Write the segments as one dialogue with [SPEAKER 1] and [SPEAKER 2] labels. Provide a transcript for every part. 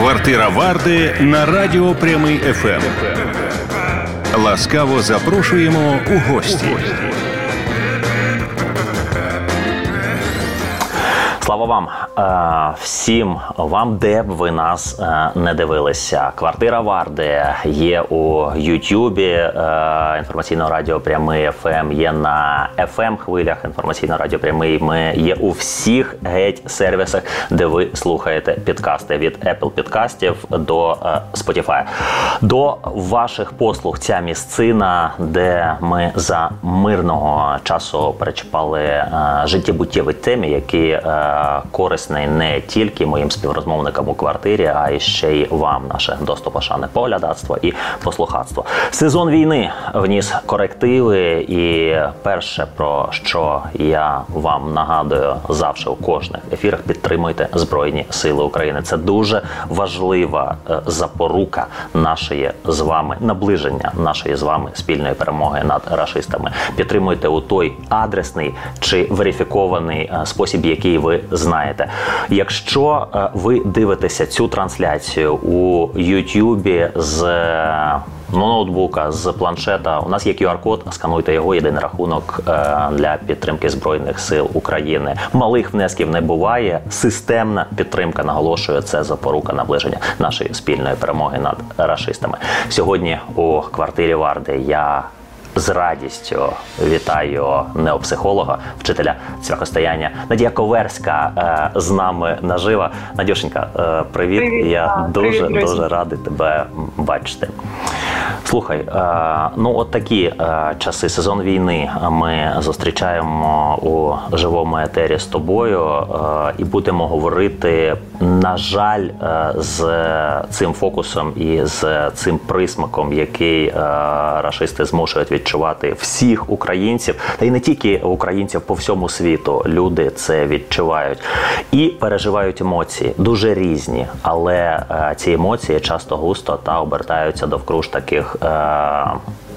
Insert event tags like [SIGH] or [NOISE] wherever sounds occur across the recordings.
[SPEAKER 1] Квартира Варди на радіо Прямий ФМ. Ласкаво запрошуємо у гості.
[SPEAKER 2] Слава вам е, всім вам, де б ви нас е, не дивилися. Квартира Варди є у Ютубі. Е, інформаційного радіо Прямий ФМ є на fm хвилях. Інформаційне радіо Прямий. Ми є у всіх геть сервісах, де ви слухаєте підкасти від Apple підкастів до Spotify. До ваших послуг ця місцина, де ми за мирного часу перечіпали життєбуттєві теми, які корисний не тільки моїм співрозмовникам у квартирі, а й ще й вам, наше достопашане поглядацтво і послухацтво. Сезон війни вніс корективи, і перше про що я вам нагадую завжди у кожних ефірах, підтримуйте збройні сили України. Це дуже важлива е, запорука нашої з вами наближення нашої з вами спільної перемоги над расистами. Підтримуйте у той адресний чи верифікований е, спосіб, який ви знаєте. Якщо е, ви дивитеся цю трансляцію у Ютубі з ну, ноутбука, з планшета, у нас є QR-код, скануйте його єдиний рахунок е, для підтримки збройних сил України. Малих внесків не буває. Системна підтримка наголошує це запорука наближення нашої спільної перемоги над расистами. Сьогодні у квартирі Варди я з радістю вітаю неопсихолога, вчителя цвяхостояння Надія Коверська е, з нами нажива. Надюшенька, е, привіт.
[SPEAKER 3] привіт.
[SPEAKER 2] Я дуже
[SPEAKER 3] привіт,
[SPEAKER 2] дуже радий тебе бачити. Слухай, е, ну от такі е, часи. Сезон війни ми зустрічаємо у живому етері з тобою е, і будемо говорити, на жаль, з цим фокусом і з цим присмаком, який рашисти змушують відчувати всіх українців, та й не тільки українців по всьому світу. Люди це відчувають. І переживають емоції дуже різні, але ці емоції часто густо та обертаються довкруж таких таких е,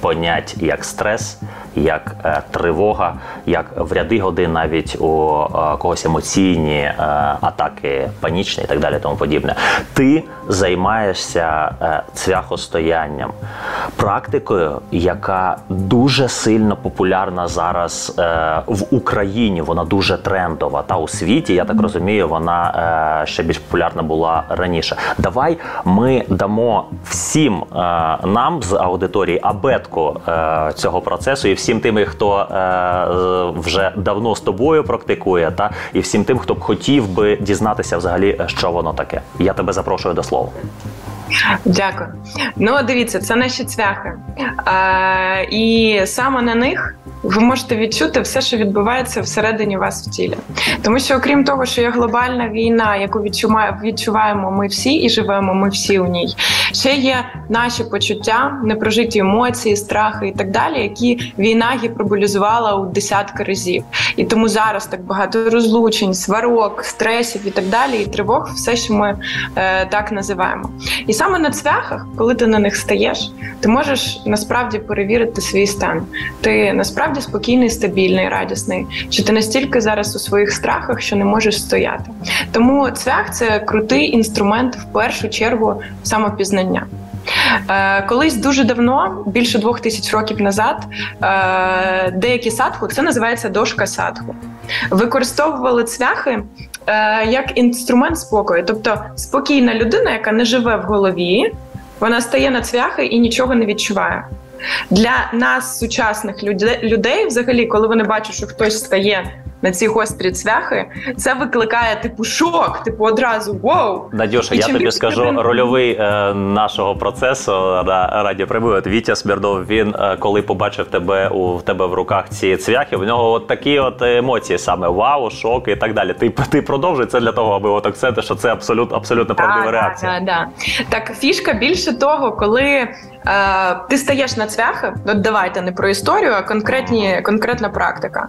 [SPEAKER 2] понять як стрес, як е, тривога, як в ряди годин навіть у е, когось емоційні е, атаки, панічні і так далі, тому подібне. Ти займаєшся цвяхостоянням, практикою, яка дуже сильно популярна зараз в Україні. Вона дуже трендова. Та у світі, я так розумію, вона ще більш популярна була раніше. Давай ми дамо всім нам з аудиторії абетку е, цього процесу і всім тим, хто е, вже давно з тобою практикує, та і всім тим, хто б хотів би дізнатися взагалі, що воно таке. Я тебе запрошую до слова.
[SPEAKER 3] Дякую. Ну, дивіться, це наші цвяхи. А, І саме на них ви можете відчути все, що відбувається всередині вас в тілі. Тому що, окрім того, що є глобальна війна, яку відчуваємо ми всі і живемо ми всі у ній, ще є наші почуття, непрожиті емоції, страхи і так далі, які війна гіперболізувала у десятки разів. І тому зараз так багато розлучень, сварок, стресів і так далі, і тривог, все, що ми е, так називаємо. І саме на цвяхах, коли ти на них стаєш, ти можеш насправді перевірити свій стан. Ти насправді спокійний, стабільний, радісний. Чи ти настільки зараз у своїх страхах, що не можеш стояти? Тому цвях це крутий інструмент в першу чергу самопізнання. Е, колись дуже давно, більше двох тисяч років назад, е, деякі садху, це називається дошка садху, використовували цвяхи е, як інструмент спокою. Тобто спокійна людина, яка не живе в голові, вона стає на цвяхи і нічого не відчуває. Для нас, сучасних людей, взагалі, коли вони бачать, що хтось стає на ці гострі цвяхи, це викликає типу шок, типу одразу воу.
[SPEAKER 2] Надюша, я тобі скажу ти... рольовий е, нашого процесу на радіо прибув. Вітя Смірдов. Він е, коли побачив тебе у в тебе в руках ці цвяхи, в нього от такі от емоції саме вау, шок і так далі. Ти ти продовжуй це для того, аби от акценти, що це абсолютно абсолютно правдива реакція.
[SPEAKER 3] Так, так, так. так, фішка більше того, коли. Е, ти стаєш на цвяхи, от давайте не про історію, а конкретні, конкретна практика.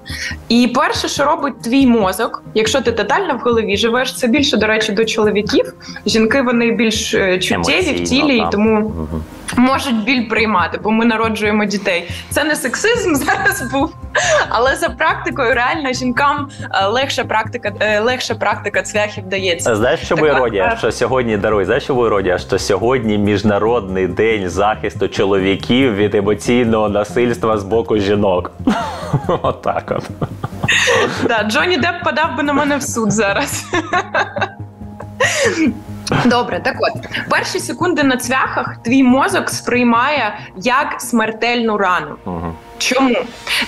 [SPEAKER 3] І перше, що робить твій мозок, якщо ти тотально в голові живеш, це більше, до речі, до чоловіків. Жінки вони більш е, чуттєві в тілі, і тому можуть біль приймати, бо ми народжуємо дітей. Це не сексизм [LAUGHS] зараз був, але за практикою реально жінкам е, легша практика, е, легша практика цвяхів дається.
[SPEAKER 2] Знаєш, що
[SPEAKER 3] Так,
[SPEAKER 2] іродія? Що сьогодні даруй, знаєш, що іродія? Що сьогодні міжнародний день захисту чоловіків від емоційного насильства з боку жінок. [LAUGHS] Отак от.
[SPEAKER 3] Джонні Депп подав би на мене в суд зараз. Добре, так от перші секунди на цвяхах твій мозок сприймає як смертельну рану.
[SPEAKER 2] Мгм.
[SPEAKER 3] Чому?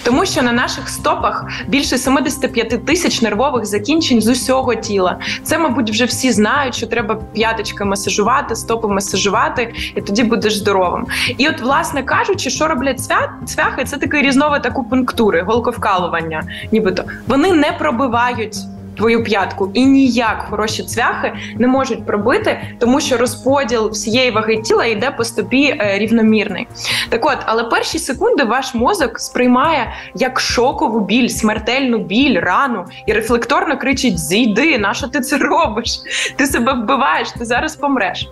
[SPEAKER 3] Тому що на наших стопах більше 75 тисяч нервових закінчень з усього тіла. Це, мабуть, вже всі знають, що треба п'яточки масажувати, стопи масажувати, і тоді будеш здоровим. І от, власне кажучи, що роблять цвя... цвяхи, це такий різновид акупунктури, голковкалування, нібито вони не пробивають. Твою п'ятку і ніяк хороші цвяхи не можуть пробити, тому що розподіл всієї ваги тіла йде по стопі е, рівномірний. Так от, але перші секунди ваш мозок сприймає як шокову біль, смертельну біль, рану і рефлекторно кричить: Зійди, на що ти це робиш? Ти себе вбиваєш, ти зараз помреш.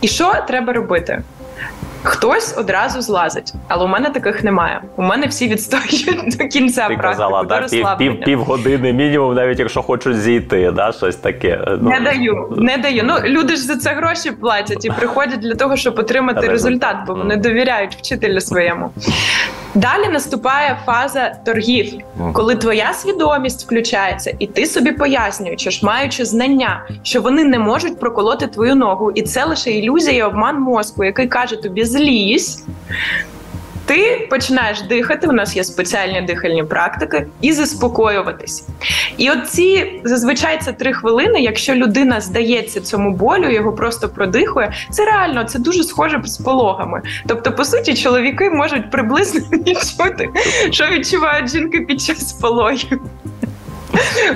[SPEAKER 3] І що треба робити? Хтось одразу злазить, але у мене таких немає. У мене всі відстоюють до кінця
[SPEAKER 2] Ти казала, да, пів, пів, пів години мінімум, навіть якщо хочуть зійти, да, щось таке. Ну,
[SPEAKER 3] Не даю, не даю. Ну люди ж за це гроші платять і приходять для того, щоб отримати
[SPEAKER 2] Результат.
[SPEAKER 3] бо вони довіряють вчителю своєму. Далі наступає фаза торгів, коли твоя свідомість включається, і ти собі пояснюєш, маючи знання, що вони не можуть проколоти твою ногу, і це лише ілюзія і обман мозку, який каже тобі злізь. Ти починаєш дихати. У нас є спеціальні дихальні практики, і заспокоюватись. І от ці зазвичай це три хвилини. Якщо людина здається цьому болю, його просто продихує. Це реально це дуже схоже з пологами. Тобто, по суті, чоловіки можуть приблизно [LAUGHS] відчути, що відчувають жінки під час пологів.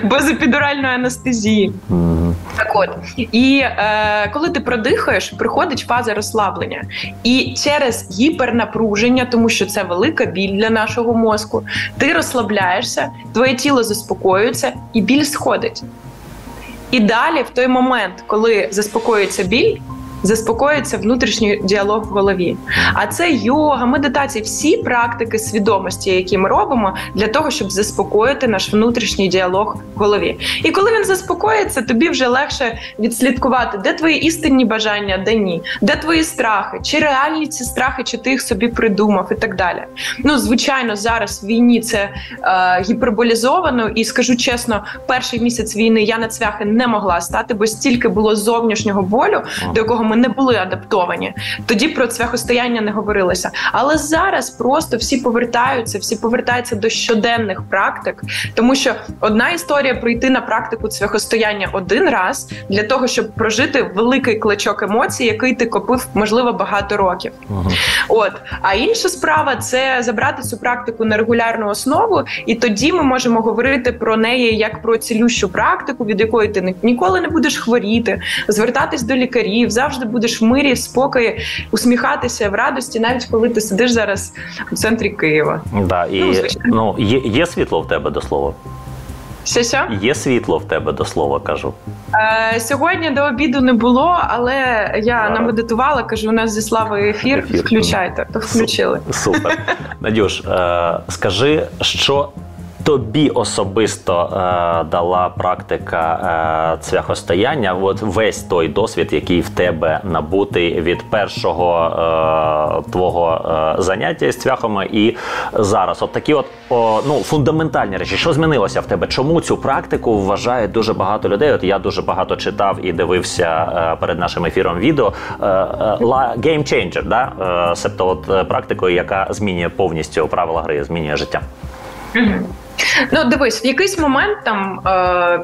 [SPEAKER 3] Без епідуральної анестезії.
[SPEAKER 2] Мгм.
[SPEAKER 3] Так от і е, коли ти продихаєш, приходить фаза розслаблення, і через гіпернапруження, тому що це велика біль для нашого мозку, ти розслабляєшся, твоє тіло заспокоюється, і біль сходить. І далі, в той момент, коли заспокоюється біль. Заспокоюється внутрішній діалог в голові. А це йога, медитація, всі практики свідомості, які ми робимо для того, щоб заспокоїти наш внутрішній діалог в голові. І коли він заспокоїться, тобі вже легше відслідкувати, де твої істинні бажання, де ні, де твої страхи, чи реальні ці страхи, чи ти їх собі придумав, і так далі. Ну, звичайно, зараз в війні це е, гіперболізовано, і скажу чесно, перший місяць війни я на цвяхи не могла стати, бо стільки було зовнішнього болю, до якого ми не були адаптовані. Тоді про цвяхостояння не говорилося. Але зараз просто всі повертаються, всі повертаються до щоденних практик, тому що одна історія прийти на практику цвяхостояння один раз для того, щоб прожити великий кличок емоцій, який ти копив, можливо, багато років.
[SPEAKER 2] Мгм.
[SPEAKER 3] От а інша справа це забрати цю практику на регулярну основу, і тоді ми можемо говорити про неї як про цілющу практику, від якої ти ніколи не будеш хворіти, звертатись до лікарів, завжди будеш в мирі, спокої, усміхатися в радості, навіть коли ти сидиш зараз у центрі Києва.
[SPEAKER 2] Да, і,
[SPEAKER 3] Ну,
[SPEAKER 2] ну, є, є світло в тебе до слова.
[SPEAKER 3] Що що?
[SPEAKER 2] Є світло в тебе до слова, кажу.
[SPEAKER 3] Е, сьогодні до обіду не було, але я
[SPEAKER 2] Ага.
[SPEAKER 3] намедитувала, кажу, у нас зі славою ефір.
[SPEAKER 2] Ефір.
[SPEAKER 3] Включайте, то включили.
[SPEAKER 2] Супер. Надюш, е, скажи, що тобі особисто е, дала практика е, цвяхостояння? От весь той досвід, який в тебе набутий від першого е, твого е, заняття з цвяхами, і зараз, от такі, от о, ну фундаментальні речі, що змінилося в тебе? Чому цю практику вважають дуже багато людей? От я дуже багато читав і дивився е, перед нашим ефіром відео. Е, е, la- да? Себто от практикою, яка змінює повністю правила гри, змінює життя.
[SPEAKER 3] Ну, дивись, в якийсь момент там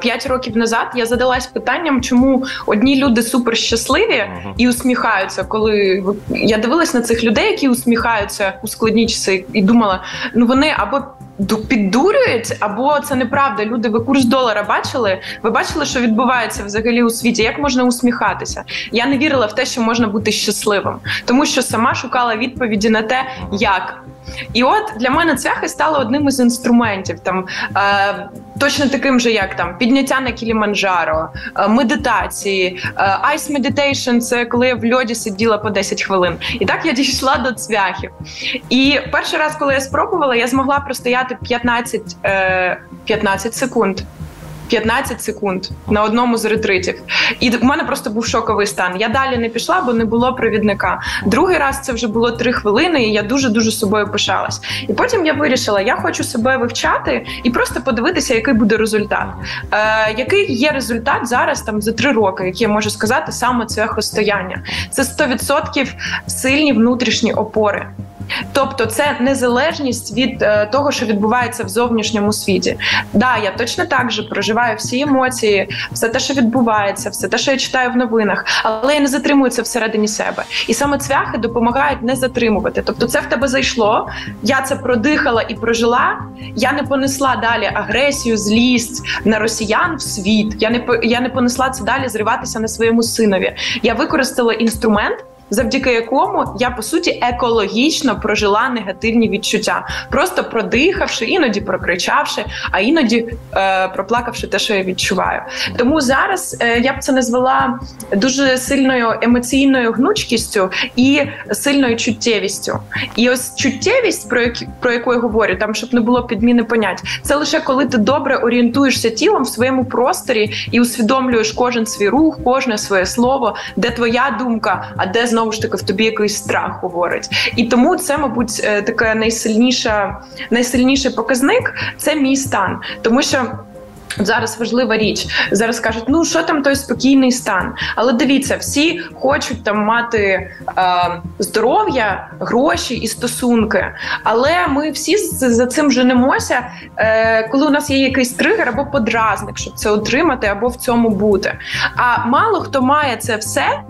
[SPEAKER 3] 5 років назад я задалась питанням, чому одні люди супер щасливі і усміхаються, коли я дивилась на цих людей, які усміхаються у складні часи, і думала, ну вони або ду- піддурюють, або це неправда. Люди, ви курс долара бачили? Ви бачили, що відбувається взагалі у світі? Як можна усміхатися? Я не вірила в те, що можна бути щасливим, тому що сама шукала відповіді на те, як І от для мене цвяхи стали одним із інструментів. Там е, точно таким же, як там підняття на кіліманджаро, е, медитації, е, ice meditation – це коли я в льоді сиділа по 10 хвилин. І так я дійшла до цвяхів. І перший раз, коли я спробувала, я змогла простояти 15, е, 15 секунд. 15 секунд на одному з ретритів. І в мене просто був шоковий стан. Я далі не пішла, бо не було провідника. Другий раз це вже було 3 хвилини, і я дуже дуже собою пишалась. І потім я вирішила, я хочу себе вивчати і просто подивитися, який буде результат. Е, Який є результат зараз там за 3 роки, який я можу сказати саме це хостояння. Це 100% сильні внутрішні опори. Тобто це незалежність від е, того, що відбувається в зовнішньому світі. Да, я точно так же проживаю всі емоції, все те, що відбувається, все те, що я читаю в новинах, але я не затримую це всередині себе. І саме цвяхи допомагають не затримувати. Тобто, це в тебе зайшло. Я це продихала і прожила. Я не понесла далі агресію, злість на росіян в світ. Я не я не понесла це далі зриватися на своєму синові. Я використала інструмент завдяки якому я по суті екологічно прожила негативні відчуття, просто продихавши, іноді прокричавши, а іноді е, проплакавши те, що я відчуваю. Тому зараз е, я б це назвала дуже сильною емоційною гнучкістю і сильною чуттєвістю. І ось чуттєвість, про які про яку я говорю, там щоб не було підміни понять, це лише коли ти добре орієнтуєшся тілом в своєму просторі і усвідомлюєш кожен свій рух, кожне своє слово, де твоя думка, а де знову знову ж таки в тобі якийсь страх говорить. І тому це, мабуть, е, така найсильніша, найсильніший показник це мій стан, тому що. Зараз важлива річ. Зараз кажуть, ну що там той спокійний стан. Але дивіться, всі хочуть там мати е, здоров'я, гроші і стосунки. Але ми всі за цим женемося, е, коли у нас є якийсь тригер або подразник, щоб це отримати, або в цьому бути. А мало хто має це все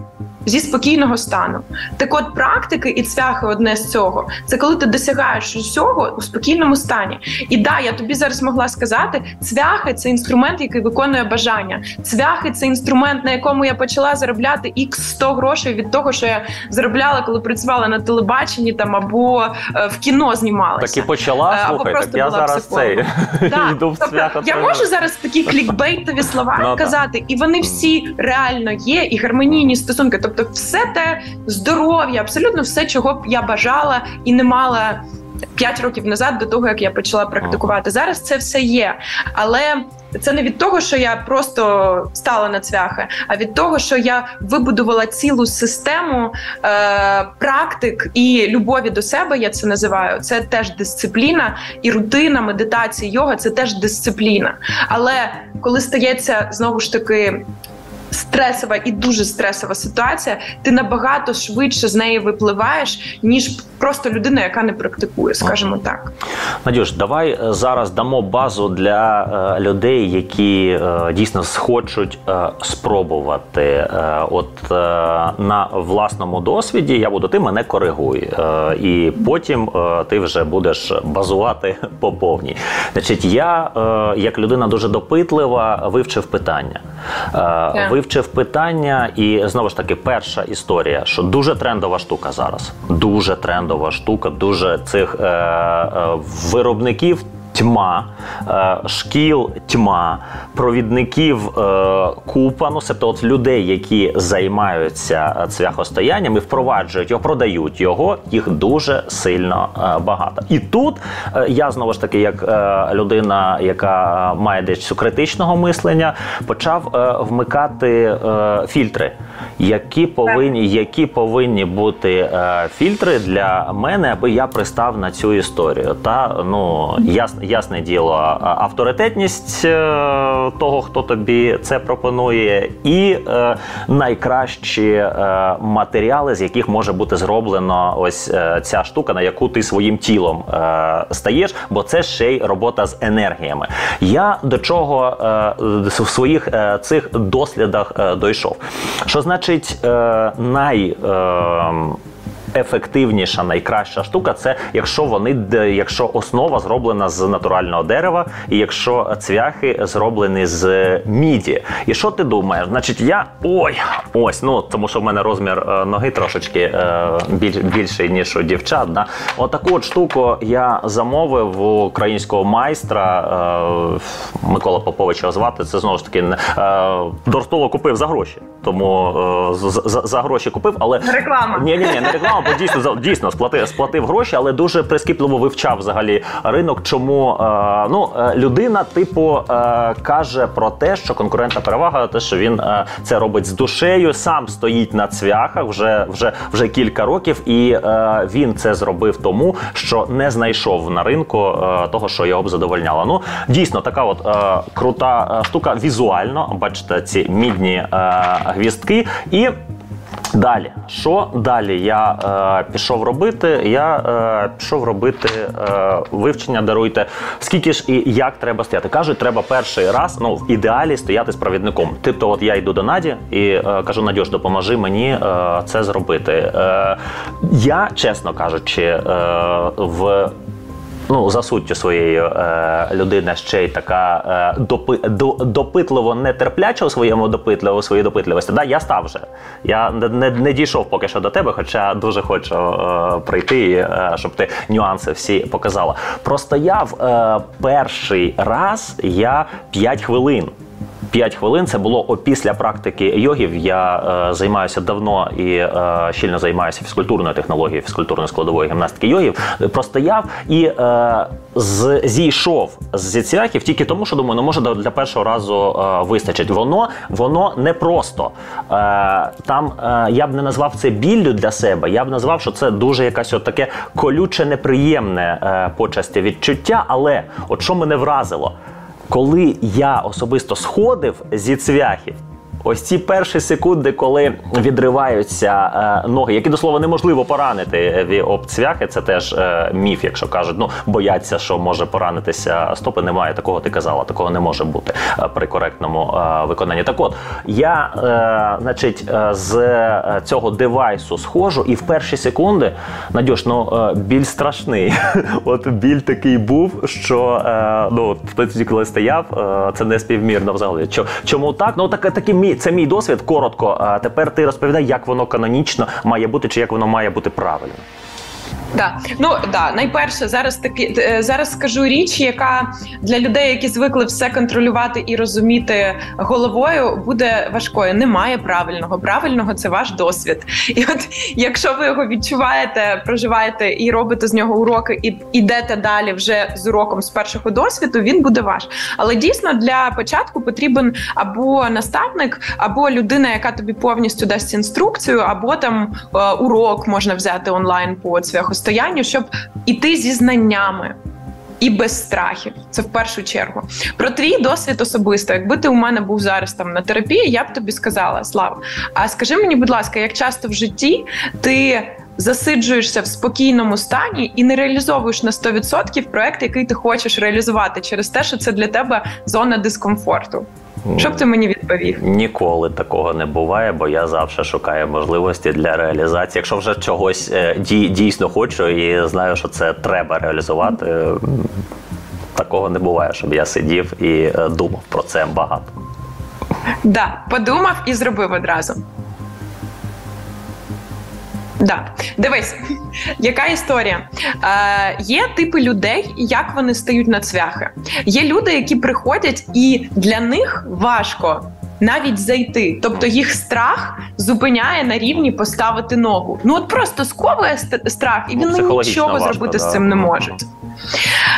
[SPEAKER 3] зі спокійного стану. Так от практики і цвяхи одне з цього. Це коли ти досягаєш усього у спокійному стані. І да, я тобі зараз могла сказати, цвяхи це інструмент, який виконує бажання. Цвяхи це інструмент, на якому я почала заробляти x 100 грошей від того, що я заробляла, коли працювала на телебаченні там або е, в кіно знімалася.
[SPEAKER 2] Так і почала е, слухай, так я зараз цей [LAUGHS] [LAUGHS] йду в тобто,
[SPEAKER 3] Я можу зараз такі клікбейтові слова ну, казати, і вони всі реально є, і гармонійні стосунки. Тобто, все те здоров'я, абсолютно все, чого б я бажала і не мала. П'ять років назад, до того як я почала практикувати, зараз це все є, але це не від того, що я просто стала на цвяхи, а від того, що я вибудувала цілу систему е, практик і любові до себе. Я це називаю. Це теж дисципліна і рутина медитації йога це теж дисципліна. Але коли стається знову ж таки стресова і дуже стресова ситуація, ти набагато швидше з неї випливаєш, ніж просто людина, яка не практикує, скажімо так.
[SPEAKER 2] Надюш, давай е, зараз дамо базу для е, людей, які е, дійсно схочуть спробувати. От на власному досвіді я буду, ти мене коригуй, і потім ти вже будеш базувати [LAUGHS] по повній. Значить, я як людина дуже допитлива, вивчив питання. Yeah вивчив питання, і знову ж таки, перша історія, що дуже трендова штука зараз. Дуже трендова штука, дуже цих е, е, виробників тьма, е, шкіл тьма, провідників е, купа, ну себто от людей, які займаються цвяхостоянням і впроваджують його, продають його, їх дуже сильно е, багато. І тут я знову ж таки, як людина, яка має десь критичного мислення, почав вмикати фільтри, які повинні які повинні бути фільтри для мене, аби я пристав на цю історію. Та ну ясно ясне діло, авторитетність е, того, хто тобі це пропонує, і е, найкращі е, матеріали, з яких може бути зроблено ось ця штука, на яку ти своїм тілом стаєш, бо це ще й робота з енергіями. Я до чого в своїх цих дослідах дійшов. Що значить най найефективніша, найкраща штука це якщо вони якщо основа зроблена з натурального дерева, і якщо цвяхи зроблені з міді. І що ти думаєш? Значить, я ой, ось ну тому, що в мене розмір е, ноги трошечки е, більш, більший ніж у дівчат. Да? Отаку от штуку я замовив у українського майстра е, Микола Поповича звати. Це знову ж таки до столу купив за гроші. Тому за, за гроші купив, але
[SPEAKER 3] реклама.
[SPEAKER 2] Ні, ні, ні, не реклама, бо дійсно дійсно сплатив, сплатив гроші, але дуже прискіпливо вивчав взагалі ринок. Чому ну людина, типу, каже про те, що конкурентна перевага, те, що він це робить з душею, сам стоїть на цвяхах вже вже вже кілька років, і е, він це зробив тому, що не знайшов на ринку е, того, що його б задовольняло. Ну дійсно така от е, крута е, штука візуально. Бачите, ці мідні е, гвістки і. Далі, що далі я е, пішов робити? Я е, пішов робити е, вивчення, даруйте, скільки ж і як треба стояти. Кажуть, треба перший раз ну в ідеалі стояти з провідником. Тобто, от я йду до Наді і е, кажу: Надюш, допоможи мені е, це зробити. Е, Я, чесно кажучи, в ну за суттю своєю е, людина ще й така е, допи, до, допитливо нетерпляча у своєму допитливо, у своїй допитливості. Да, я став вже. Я не, не, дійшов поки що до тебе, хоча дуже хочу е, прийти, е, щоб ти нюанси всі показала. Простояв е, перший раз я 5 хвилин. 5 хвилин. Це було опісля практики йогів. Я е, займаюся давно і е, щільно займаюся фізкультурною технологією, фізкультурною складовою гімнастики йогів. Простояв і е, з, зійшов з цвяхів тільки тому, що думаю, ну може для першого разу е, вистачить. Воно воно не просто. Е, там е, я б не назвав це біллю для себе. Я б назвав, що це дуже якась от таке колюче, неприємне почасті відчуття. Але от що мене вразило коли я особисто сходив зі цвяхів, Ось ці перші секунди, коли відриваються е, ноги, які до слова неможливо поранити в обцвяхи, це теж е, міф, якщо кажуть, ну бояться, що може поранитися стопи. Немає такого, ти казала, такого не може бути е, при коректному е, виконанні. Так от я, е, значить, е, з цього девайсу схожу, і в перші секунди Надюш, ну біль страшний. [LAUGHS] От біль такий був, що ну тоді, коли стояв, це не співмірно взагалі. Чому так? Ну так такі мій це мій досвід коротко. А тепер ти розповідай, як воно канонічно має бути, чи як воно має бути правильно.
[SPEAKER 3] Да. Ну да, найперше, зараз таки е, зараз скажу річ, яка для людей, які звикли все контролювати і розуміти головою, буде важкою. Немає правильного. Правильного це ваш досвід. І от якщо ви його відчуваєте, проживаєте і робите з нього уроки, і йдете далі вже з уроком з першого досвіду, він буде ваш. Але дійсно для початку потрібен або наставник, або людина, яка тобі повністю дасть інструкцію, або там е, урок можна взяти онлайн по цвяху протистоянню, щоб іти зі знаннями. І без страхів, це в першу чергу. Про твій досвід особисто. Якби ти у мене був зараз там на терапії, я б тобі сказала, Слава. А скажи мені, будь ласка, як часто в житті ти засиджуєшся в спокійному стані і не реалізовуєш на 100% проект, який ти хочеш реалізувати через те, що це для тебе зона дискомфорту? Що б ти мені відповів?
[SPEAKER 2] Ніколи такого не буває, бо я завжди шукаю можливості для реалізації. Якщо вже чогось е, дійсно хочу і знаю, що це треба реалізувати, такого не буває, щоб я сидів і е, думав про це багато.
[SPEAKER 3] Так, да, подумав і зробив одразу. Да, дивись, яка історія? Е, Є типи людей, як вони стають на цвяхи. Є люди, які приходять, і для них важко. Навіть зайти, тобто їх страх зупиняє на рівні поставити ногу. Ну от просто сковує страх, і він ну, нічого важко, зробити да. з цим не можуть.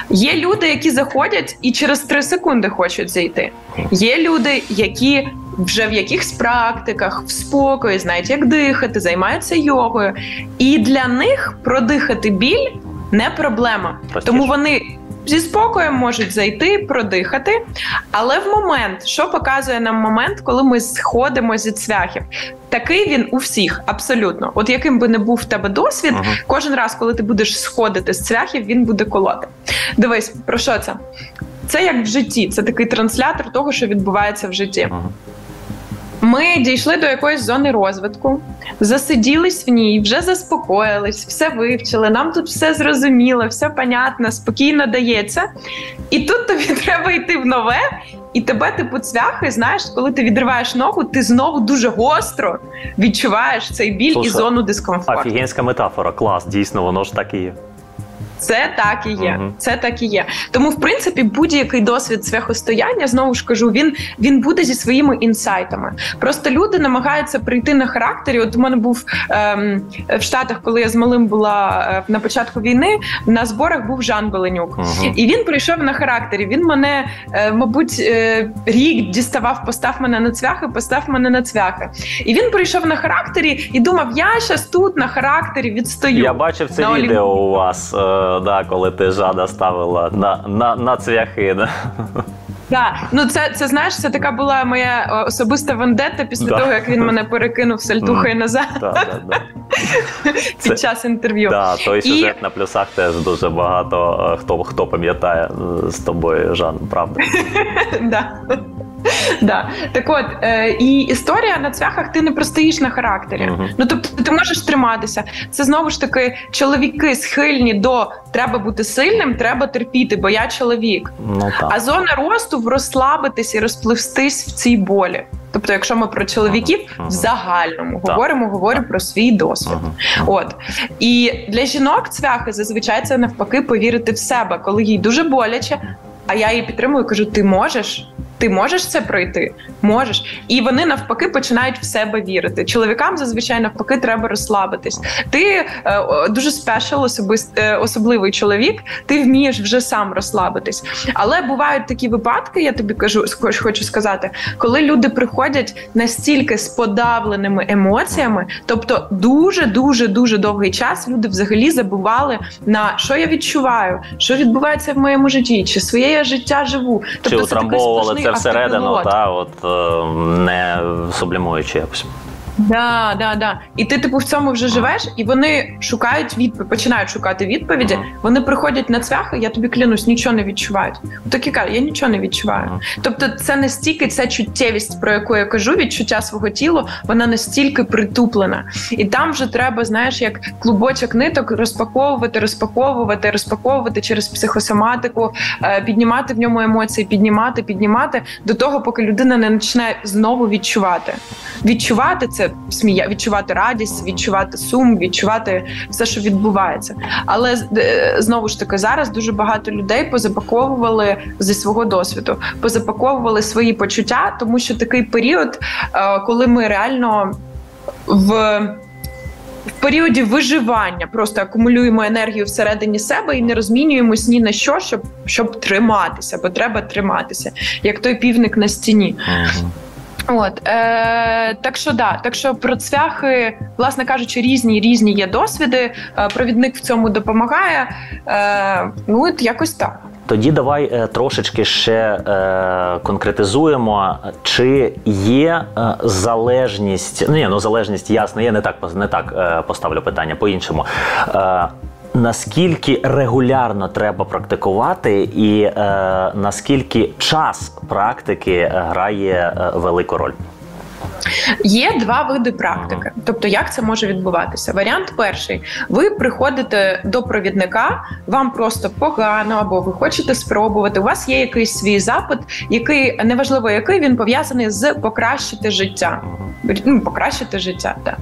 [SPEAKER 3] Є люди, які заходять і через три секунди хочуть зайти. Є люди, які вже в якихось практиках в спокої знають, як дихати, займаються йогою, і для них продихати біль не проблема, Простіше. тому вони. Зі спокоєм можуть зайти, продихати, але в момент, що показує нам момент, коли ми сходимо зі цвяхів, такий він у всіх абсолютно. От яким би не був в тебе досвід, ага. кожен раз, коли ти будеш сходити з цвяхів, він буде колоти. Дивись, про що це? Це як в житті, це такий транслятор того, що відбувається в житті. Ага Ми дійшли до якоїсь зони розвитку, засиділись в ній, вже заспокоїлись, все вивчили. Нам тут все зрозуміло, все понятно, спокійно дається. І тут тобі [LAUGHS] треба йти в нове, і тебе типу цвяхи, знаєш, коли ти відриваєш ногу, ти знову дуже гостро відчуваєш цей біль
[SPEAKER 2] Слушай,
[SPEAKER 3] і зону дискомфорту.
[SPEAKER 2] Офігенська метафора, клас, дійсно, воно ж так і є.
[SPEAKER 3] Це так і є.
[SPEAKER 2] Мгм.
[SPEAKER 3] Це так і є. Тому, в принципі, будь-який досвід цвяхостояння, знову ж кажу, він, він буде зі своїми інсайтами. Просто люди намагаються прийти на характері. От у мене був ем, в Штатах, коли я з малим була е, на початку війни, на зборах був Жан Беленюк.
[SPEAKER 2] Мгм.
[SPEAKER 3] І він прийшов на характері. Він мене, е, мабуть, е, рік діставав, постав мене на цвяхи, постав мене на цвяхи. І він прийшов на характері і думав, я щас тут на характері відстою.
[SPEAKER 2] Я бачив це
[SPEAKER 3] На
[SPEAKER 2] відео у вас, е, да, коли ти Жада ставила на, на, на цвяхи. Да.
[SPEAKER 3] Да. Ну це, це знаєш, це така була моя особиста вендетта після
[SPEAKER 2] Да.
[SPEAKER 3] того, як він мене перекинув сальтухою назад
[SPEAKER 2] Да, да, да. Це-
[SPEAKER 3] під час інтерв'ю.
[SPEAKER 2] Да, той
[SPEAKER 3] І-
[SPEAKER 2] сюжет на плюсах теж дуже багато е, хто, хто пам'ятає е, з тобою, Жан, правда. [LAUGHS]
[SPEAKER 3] да. [LAUGHS] Да. Так от, е, і історія на цвяхах ти не простоїш на характері.
[SPEAKER 2] Мгм.
[SPEAKER 3] Ну тобто ти можеш триматися. Це знову ж таки чоловіки схильні до треба бути сильним, треба терпіти, бо я чоловік.
[SPEAKER 2] Ну так.
[SPEAKER 3] А зона росту в розслабитись і розпливстись в цій болі. Тобто, якщо ми про чоловіків
[SPEAKER 2] Мгм.
[SPEAKER 3] в загальному
[SPEAKER 2] Так.
[SPEAKER 3] говоримо, говорю про свій досвід.
[SPEAKER 2] Мгм.
[SPEAKER 3] От і для жінок цвяхи зазвичай це навпаки повірити в себе, коли їй дуже боляче. А я її підтримую, кажу: ти можеш. Ти можеш це пройти? Можеш. І вони навпаки починають в себе вірити. Чоловікам зазвичай навпаки треба розслабитись. Ти е, дуже спешл, особист, е, особливий чоловік, ти вмієш вже сам розслабитись. Але бувають такі випадки, я тобі кажу, хоч- хочу сказати, коли люди приходять настільки з подавленими емоціями, тобто дуже дуже дуже довгий час люди взагалі забували на що я відчуваю, що відбувається в моєму житті, чи своє я життя живу.
[SPEAKER 2] Чи
[SPEAKER 3] Тобто це такий сплошний
[SPEAKER 2] це всередину, та, от, е, не сублімуючи якось.
[SPEAKER 3] Да, да, да. І ти, типу, в цьому вже живеш, і вони шукають відповідь, починають шукати відповіді. Вони приходять на цвяхи, я тобі клянусь, нічого не відчувають. Такі кажуть, я нічого не відчуваю. Тобто, це настільки ця чуттєвість, про яку я кажу, відчуття свого тіла, вона настільки притуплена. І там вже треба, знаєш, як клубочок ниток розпаковувати, розпаковувати, розпаковувати через психосоматику, е, піднімати в ньому емоції, піднімати, піднімати до того, поки людина не почне знову відчувати. Відчувати це смія, відчувати радість, відчувати сум, відчувати все, що відбувається. Але е, знову ж таки, зараз дуже багато людей позапаковували зі свого досвіду, позапаковували свої почуття, тому що такий період, е, коли ми реально в. В періоді виживання просто акумулюємо енергію всередині себе і не розмінюємось ні на що, щоб, щоб триматися, бо треба триматися, як той півник на стіні.
[SPEAKER 2] Мгм.
[SPEAKER 3] От е, так що да, так що про цвяхи, власне кажучи, різні різні є досвіди. Е, провідник в цьому допомагає. Е, ну от якось так.
[SPEAKER 2] Тоді давай е, трошечки ще е, конкретизуємо, чи є е, залежність. Ні, ну залежність ясно, я не так не так е, поставлю питання по-іншому. Е, Наскільки регулярно треба практикувати, і е, наскільки час практики е, грає е, велику роль?
[SPEAKER 3] Є два види практики. Тобто, як це може відбуватися? Варіант перший: ви приходите до провідника, вам просто погано, або ви хочете спробувати. У вас є якийсь свій запит, який неважливо, який він пов'язаний з покращити життя. Ну, покращити життя, так.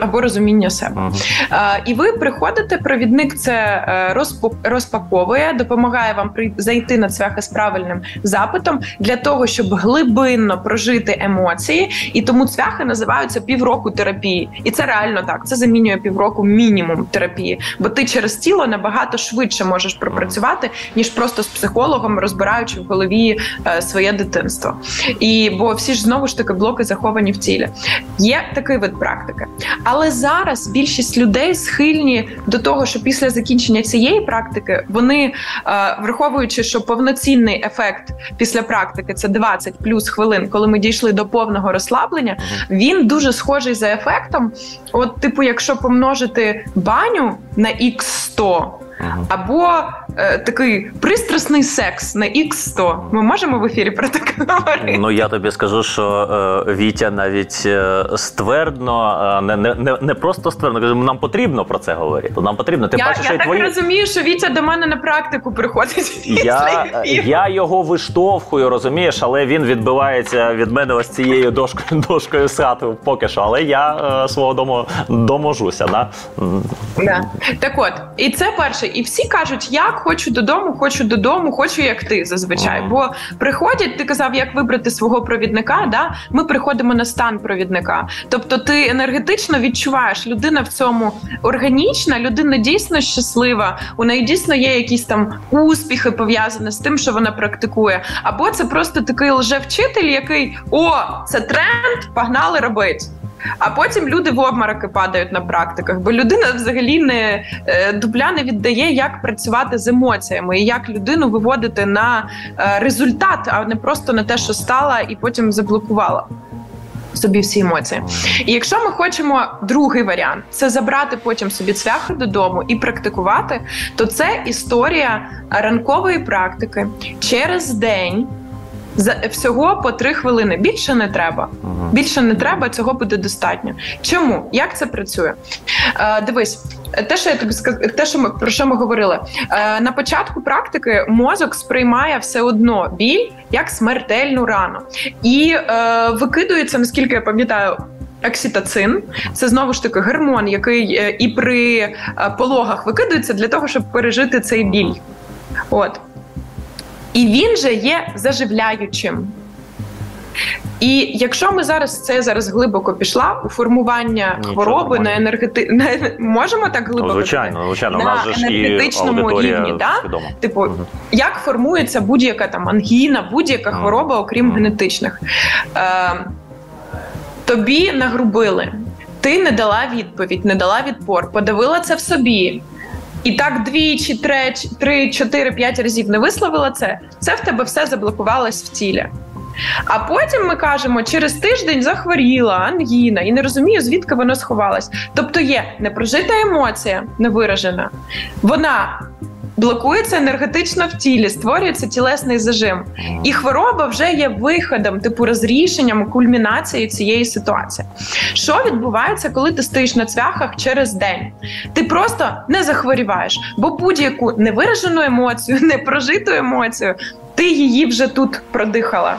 [SPEAKER 3] Або розуміння себе. Е, І ви приходите, провідник це е, розпаковує, допомагає вам зайти на цвяхи з правильним запитом для того, щоб глибинно прожити емоції. І тому цвяхи називаються півроку терапії. І це реально так. Це замінює півроку мінімум терапії, бо ти через тіло набагато швидше можеш пропрацювати, ніж просто з психологом, розбираючи в голові е, своє дитинство. І бо всі ж знову ж таки блоки заховані в тілі. Є такий вид практики. Але зараз більшість людей схильні до того, що після закінчення цієї практики вони, е, враховуючи, що повноцінний ефект після практики це 20 плюс хвилин, коли ми дійшли до повного розслаблення, він дуже схожий за ефектом. От, типу, якщо помножити баню на x 100
[SPEAKER 2] Мгм.
[SPEAKER 3] або е, такий пристрасний секс на X100. Ми можемо в ефірі про таке говорити?
[SPEAKER 2] Ну я тобі скажу, що е, Вітя навіть е, ствердно, е, не, не, не, просто ствердно, каже, нам потрібно про це говорити. Нам потрібно. Ти
[SPEAKER 3] я
[SPEAKER 2] бачиш,
[SPEAKER 3] я так
[SPEAKER 2] твої.
[SPEAKER 3] розумію, що Вітя до мене на практику приходить.
[SPEAKER 2] Я, я його виштовхую, розумієш, але він відбивається від мене ось цією дошкою, [LAUGHS] дошкою хати поки що. Але я е, свого дому доможуся. Да?
[SPEAKER 3] Да. Так от, і це перше. І всі кажуть, як хочу додому, хочу додому, хочу як ти зазвичай.
[SPEAKER 2] Ага.
[SPEAKER 3] Бо приходять, ти казав, як вибрати свого провідника. Да? Ми приходимо на стан провідника. Тобто, ти енергетично відчуваєш, людина в цьому органічна, людина дійсно щаслива. У неї дійсно є якісь там успіхи пов'язані з тим, що вона практикує. Або це просто такий лжевчитель, який о, це тренд, погнали робити. А потім люди в обмороки падають на практиках, бо людина взагалі не е, дубля не віддає, як працювати з емоціями і як людину виводити на е, результат, а не просто на те, що стала і потім заблокувала. Собі всі емоції, і якщо ми хочемо другий варіант, це забрати потім собі цвяхи додому і практикувати, то це історія ранкової практики через день. За всього по три хвилини. Більше не треба. Більше не треба, цього буде достатньо. Чому? Як це працює? Е, дивись, те, що я тобі сказ... те, що ми про що ми говорили. Е, на початку практики мозок сприймає все одно біль як смертельну рану і е, викидується, наскільки я пам'ятаю. Окситоцин – це знову ж таки гормон, який е, і при е, пологах викидується для того, щоб пережити цей біль. От. І він же є заживляючим. І якщо ми зараз це зараз глибоко пішла у формування
[SPEAKER 2] Нічого
[SPEAKER 3] хвороби
[SPEAKER 2] нормально.
[SPEAKER 3] на енергети... на... можемо так глибоко
[SPEAKER 2] Ну, звичайно, звичайно, у
[SPEAKER 3] На
[SPEAKER 2] нас же ж і
[SPEAKER 3] енергетичному
[SPEAKER 2] аудиторія
[SPEAKER 3] рівні, да? Типу,
[SPEAKER 2] Мгм.
[SPEAKER 3] як формується будь-яка там ангіна, будь-яка
[SPEAKER 2] Мгм.
[SPEAKER 3] хвороба, окрім
[SPEAKER 2] Мгм.
[SPEAKER 3] генетичних. Е, тобі нагрубили, ти не дала відповідь, не дала відпор, подавила це в собі. І так двічі, три, три, чотири, п'ять разів не висловила це, це в тебе все заблокувалось в тілі. А потім ми кажемо, через тиждень захворіла ангіна і не розумію, звідки воно сховалось. Тобто є непрожита емоція, невиражена, вона блокується енергетично в тілі, створюється тілесний зажим. І хвороба вже є виходом, типу розрішенням, кульмінацією цієї ситуації. Що відбувається, коли ти стоїш на цвяхах через день? Ти просто не захворіваєш, бо будь-яку невиражену емоцію, [LAUGHS] непрожиту емоцію, ти її вже тут продихала.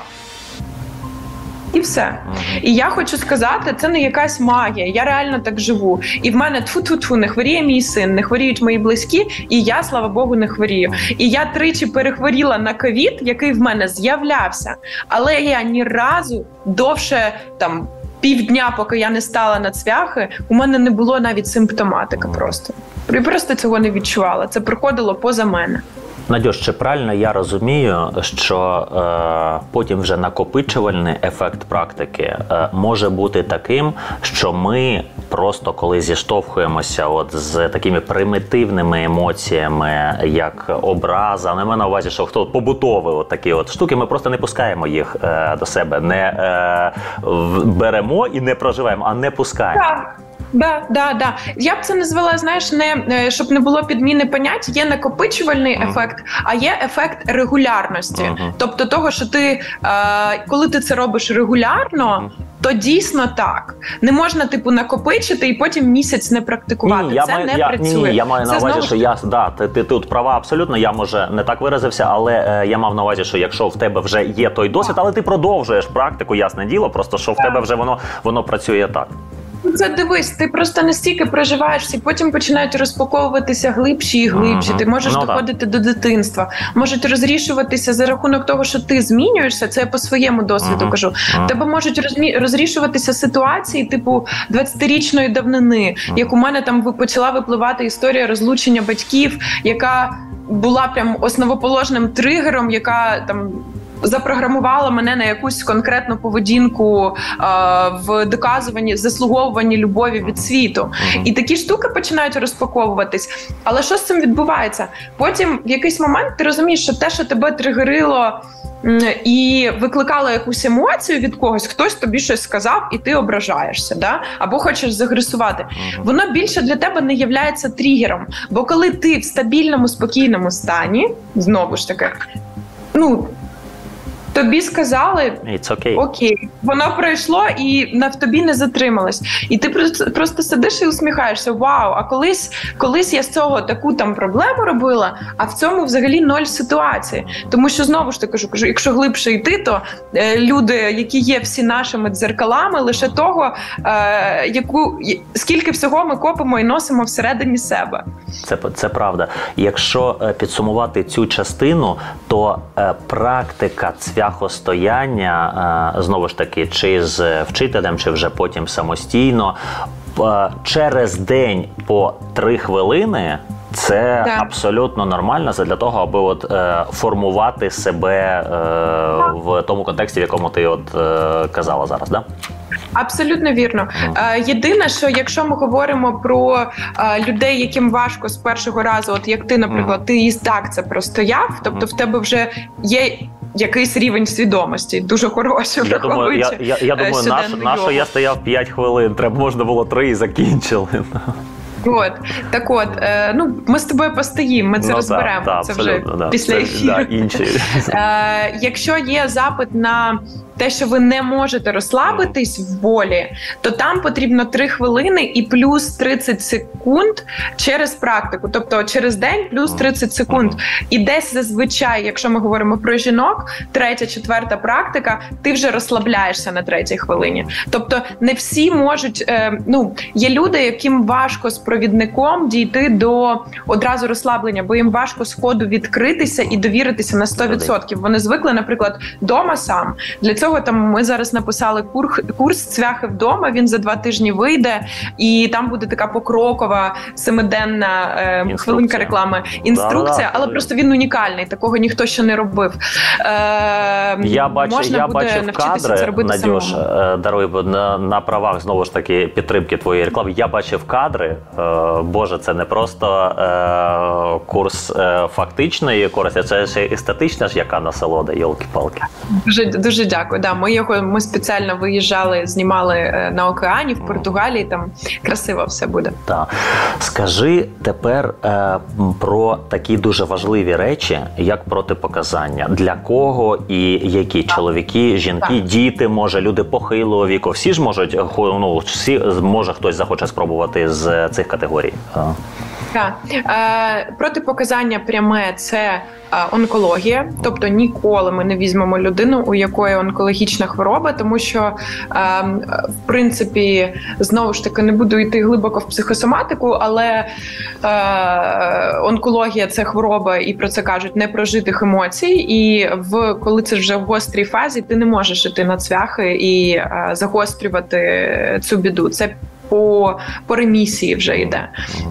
[SPEAKER 3] І все. І я хочу сказати, це не якась магія. Я реально так живу. І в мене тфу-тфу-тфу, не хворіє мій син, не хворіють мої близькі, і я, слава Богу, не хворію. І я тричі перехворіла на ковід, який в мене з'являвся, але я ні разу довше там. Півдня, поки я не стала на цвяхи, у мене не було навіть симптоматики. Просто я просто цього не відчувала. Це приходило поза мене.
[SPEAKER 2] Надюш, чи правильно я розумію, що е, потім вже накопичувальний ефект практики е, може бути таким, що ми просто коли зіштовхуємося от з такими примітивними емоціями, як образа, не маю на увазі, що хто побутові от такі от штуки, ми просто не пускаємо їх е, до себе, не е, беремо і не проживаємо, а не пускаємо.
[SPEAKER 3] Так. Да, да, да. Я б це назвала, знаєш, не е, щоб не було підміни понять. Є накопичувальний
[SPEAKER 2] Мгм.
[SPEAKER 3] ефект, а є ефект регулярності.
[SPEAKER 2] Мгм.
[SPEAKER 3] Тобто, того, що ти е, коли ти це робиш регулярно,
[SPEAKER 2] Мгм.
[SPEAKER 3] то дійсно так. Не можна, типу, накопичити і потім місяць не практикувати.
[SPEAKER 2] Ні, я
[SPEAKER 3] це
[SPEAKER 2] маю,
[SPEAKER 3] не
[SPEAKER 2] я,
[SPEAKER 3] працює.
[SPEAKER 2] Ні, я маю
[SPEAKER 3] Це
[SPEAKER 2] на увазі,
[SPEAKER 3] знову
[SPEAKER 2] що я да, ти, ти тут права абсолютно. Я може не так виразився, але е, я мав на увазі, що якщо в тебе вже є той досвід, але ти продовжуєш практику, ясне діло, просто що в тебе вже воно воно працює так.
[SPEAKER 3] Це дивись, ти просто настільки проживаєш, і потім починають розпаковуватися глибші і глибші. Ти можеш
[SPEAKER 2] Ну, так.
[SPEAKER 3] доходити до дитинства, можуть розрішуватися за рахунок того, що ти змінюєшся. Це я по своєму досвіду кажу. Тебе можуть розмі... розрішуватися ситуації, типу 20-річної давнини, як у мене там почала випливати історія розлучення батьків, яка була прям основоположним тригером, яка там. Запрограмувала мене на якусь конкретну поведінку е, в доказуванні заслуговуванні любові від світу. І такі штуки починають розпаковуватись. Але що з цим відбувається? Потім в якийсь момент ти розумієш, що те, що тебе тригерило і викликала якусь емоцію від когось, хтось тобі щось сказав, і ти ображаєшся, да? або хочеш загресувати. Воно більше для тебе не являється тригером. Бо коли ти в стабільному, спокійному стані, знову ж таки, ну Тобі сказали
[SPEAKER 2] It's okay.
[SPEAKER 3] окей, воно пройшло і на тобі не затрималось. І ти просто просто сидиш і усміхаєшся. Вау! А колись колись я з цього таку там проблему робила, а в цьому взагалі ноль ситуації. Тому що знову ж таки кажу, кажу, якщо глибше йти, то е, люди, які є всі нашими дзеркалами, лише того, е, яку скільки всього ми копимо і носимо всередині себе.
[SPEAKER 2] Це це правда. Якщо е, підсумувати цю частину, то е, практика цвя цвяхостояння, е, знову ж таки, чи з вчителем, чи вже потім самостійно. Е, через день по три хвилини це так. абсолютно нормально для того, аби от е, формувати себе е, в тому контексті, в якому ти от е, казала зараз, да?
[SPEAKER 3] Абсолютно вірно. Е, єдине, що якщо ми говоримо про людей, яким важко з першого разу, от як ти, наприклад, ти і так це простояв, тобто в тебе вже є якийсь рівень свідомості, дуже хороший.
[SPEAKER 2] Я думаю, я, я, я думаю, наш, на що я стояв 5 хвилин, треба можна було 3 і закінчили.
[SPEAKER 3] От так, от е, ну ми з тобою постоїмо, ми це ну, розберемо. Та, та, це вже да. після ефіру. Да, інші. [LAUGHS] Е, Якщо є запит на те, що ви не можете розслабитись в болі, то там потрібно 3 хвилини і плюс 30 секунд через практику, тобто через день плюс 30 секунд. І десь зазвичай, якщо ми говоримо про жінок, третя, четверта практика, ти вже розслабляєшся на третій хвилині. Тобто, не всі можуть. Е, ну є люди, яким важко з провідником дійти до одразу розслаблення, бо їм важко сходу відкритися і довіритися на 100%. Вони звикли, наприклад, дома сам для цього там ми зараз написали курс курс цвяхи вдома. Він за два тижні вийде, і там буде така покрокова семиденна е, хвилинка реклами. Інструкція, але просто він унікальний. Такого ніхто ще не робив. Е,
[SPEAKER 2] Я бачу, можна я буде бачив кадри, це робити Надюш, самому. Е, даруй на, на правах знову ж таки підтримки твоєї реклами. Я бачив кадри. Е, Боже, це не просто е, курс е, фактичної користі, це ще естетична ж яка насолода, йолки-палки.
[SPEAKER 3] Дуже дуже дякую дякую. Да, ми його ми спеціально виїжджали, знімали е, на океані в Португалії. Там красиво все буде.
[SPEAKER 2] Так. Скажи тепер е, про такі дуже важливі речі, як протипоказання, для кого і які так. чоловіки, жінки, так. діти, може, люди похилого віку. Всі ж можуть ну, всі може хтось захоче спробувати з цих категорій.
[SPEAKER 3] Так. Е, Протипоказання пряме це е, онкологія, тобто ніколи ми не візьмемо людину, у якої онкологічна хвороба, тому що е, в принципі знову ж таки не буду йти глибоко в психосоматику, але е, онкологія це хвороба, і про це кажуть непрожитих емоцій. І в коли це вже в гострій фазі, ти не можеш іти на цвяхи і е, загострювати цю біду. Це по по ремісії вже йде.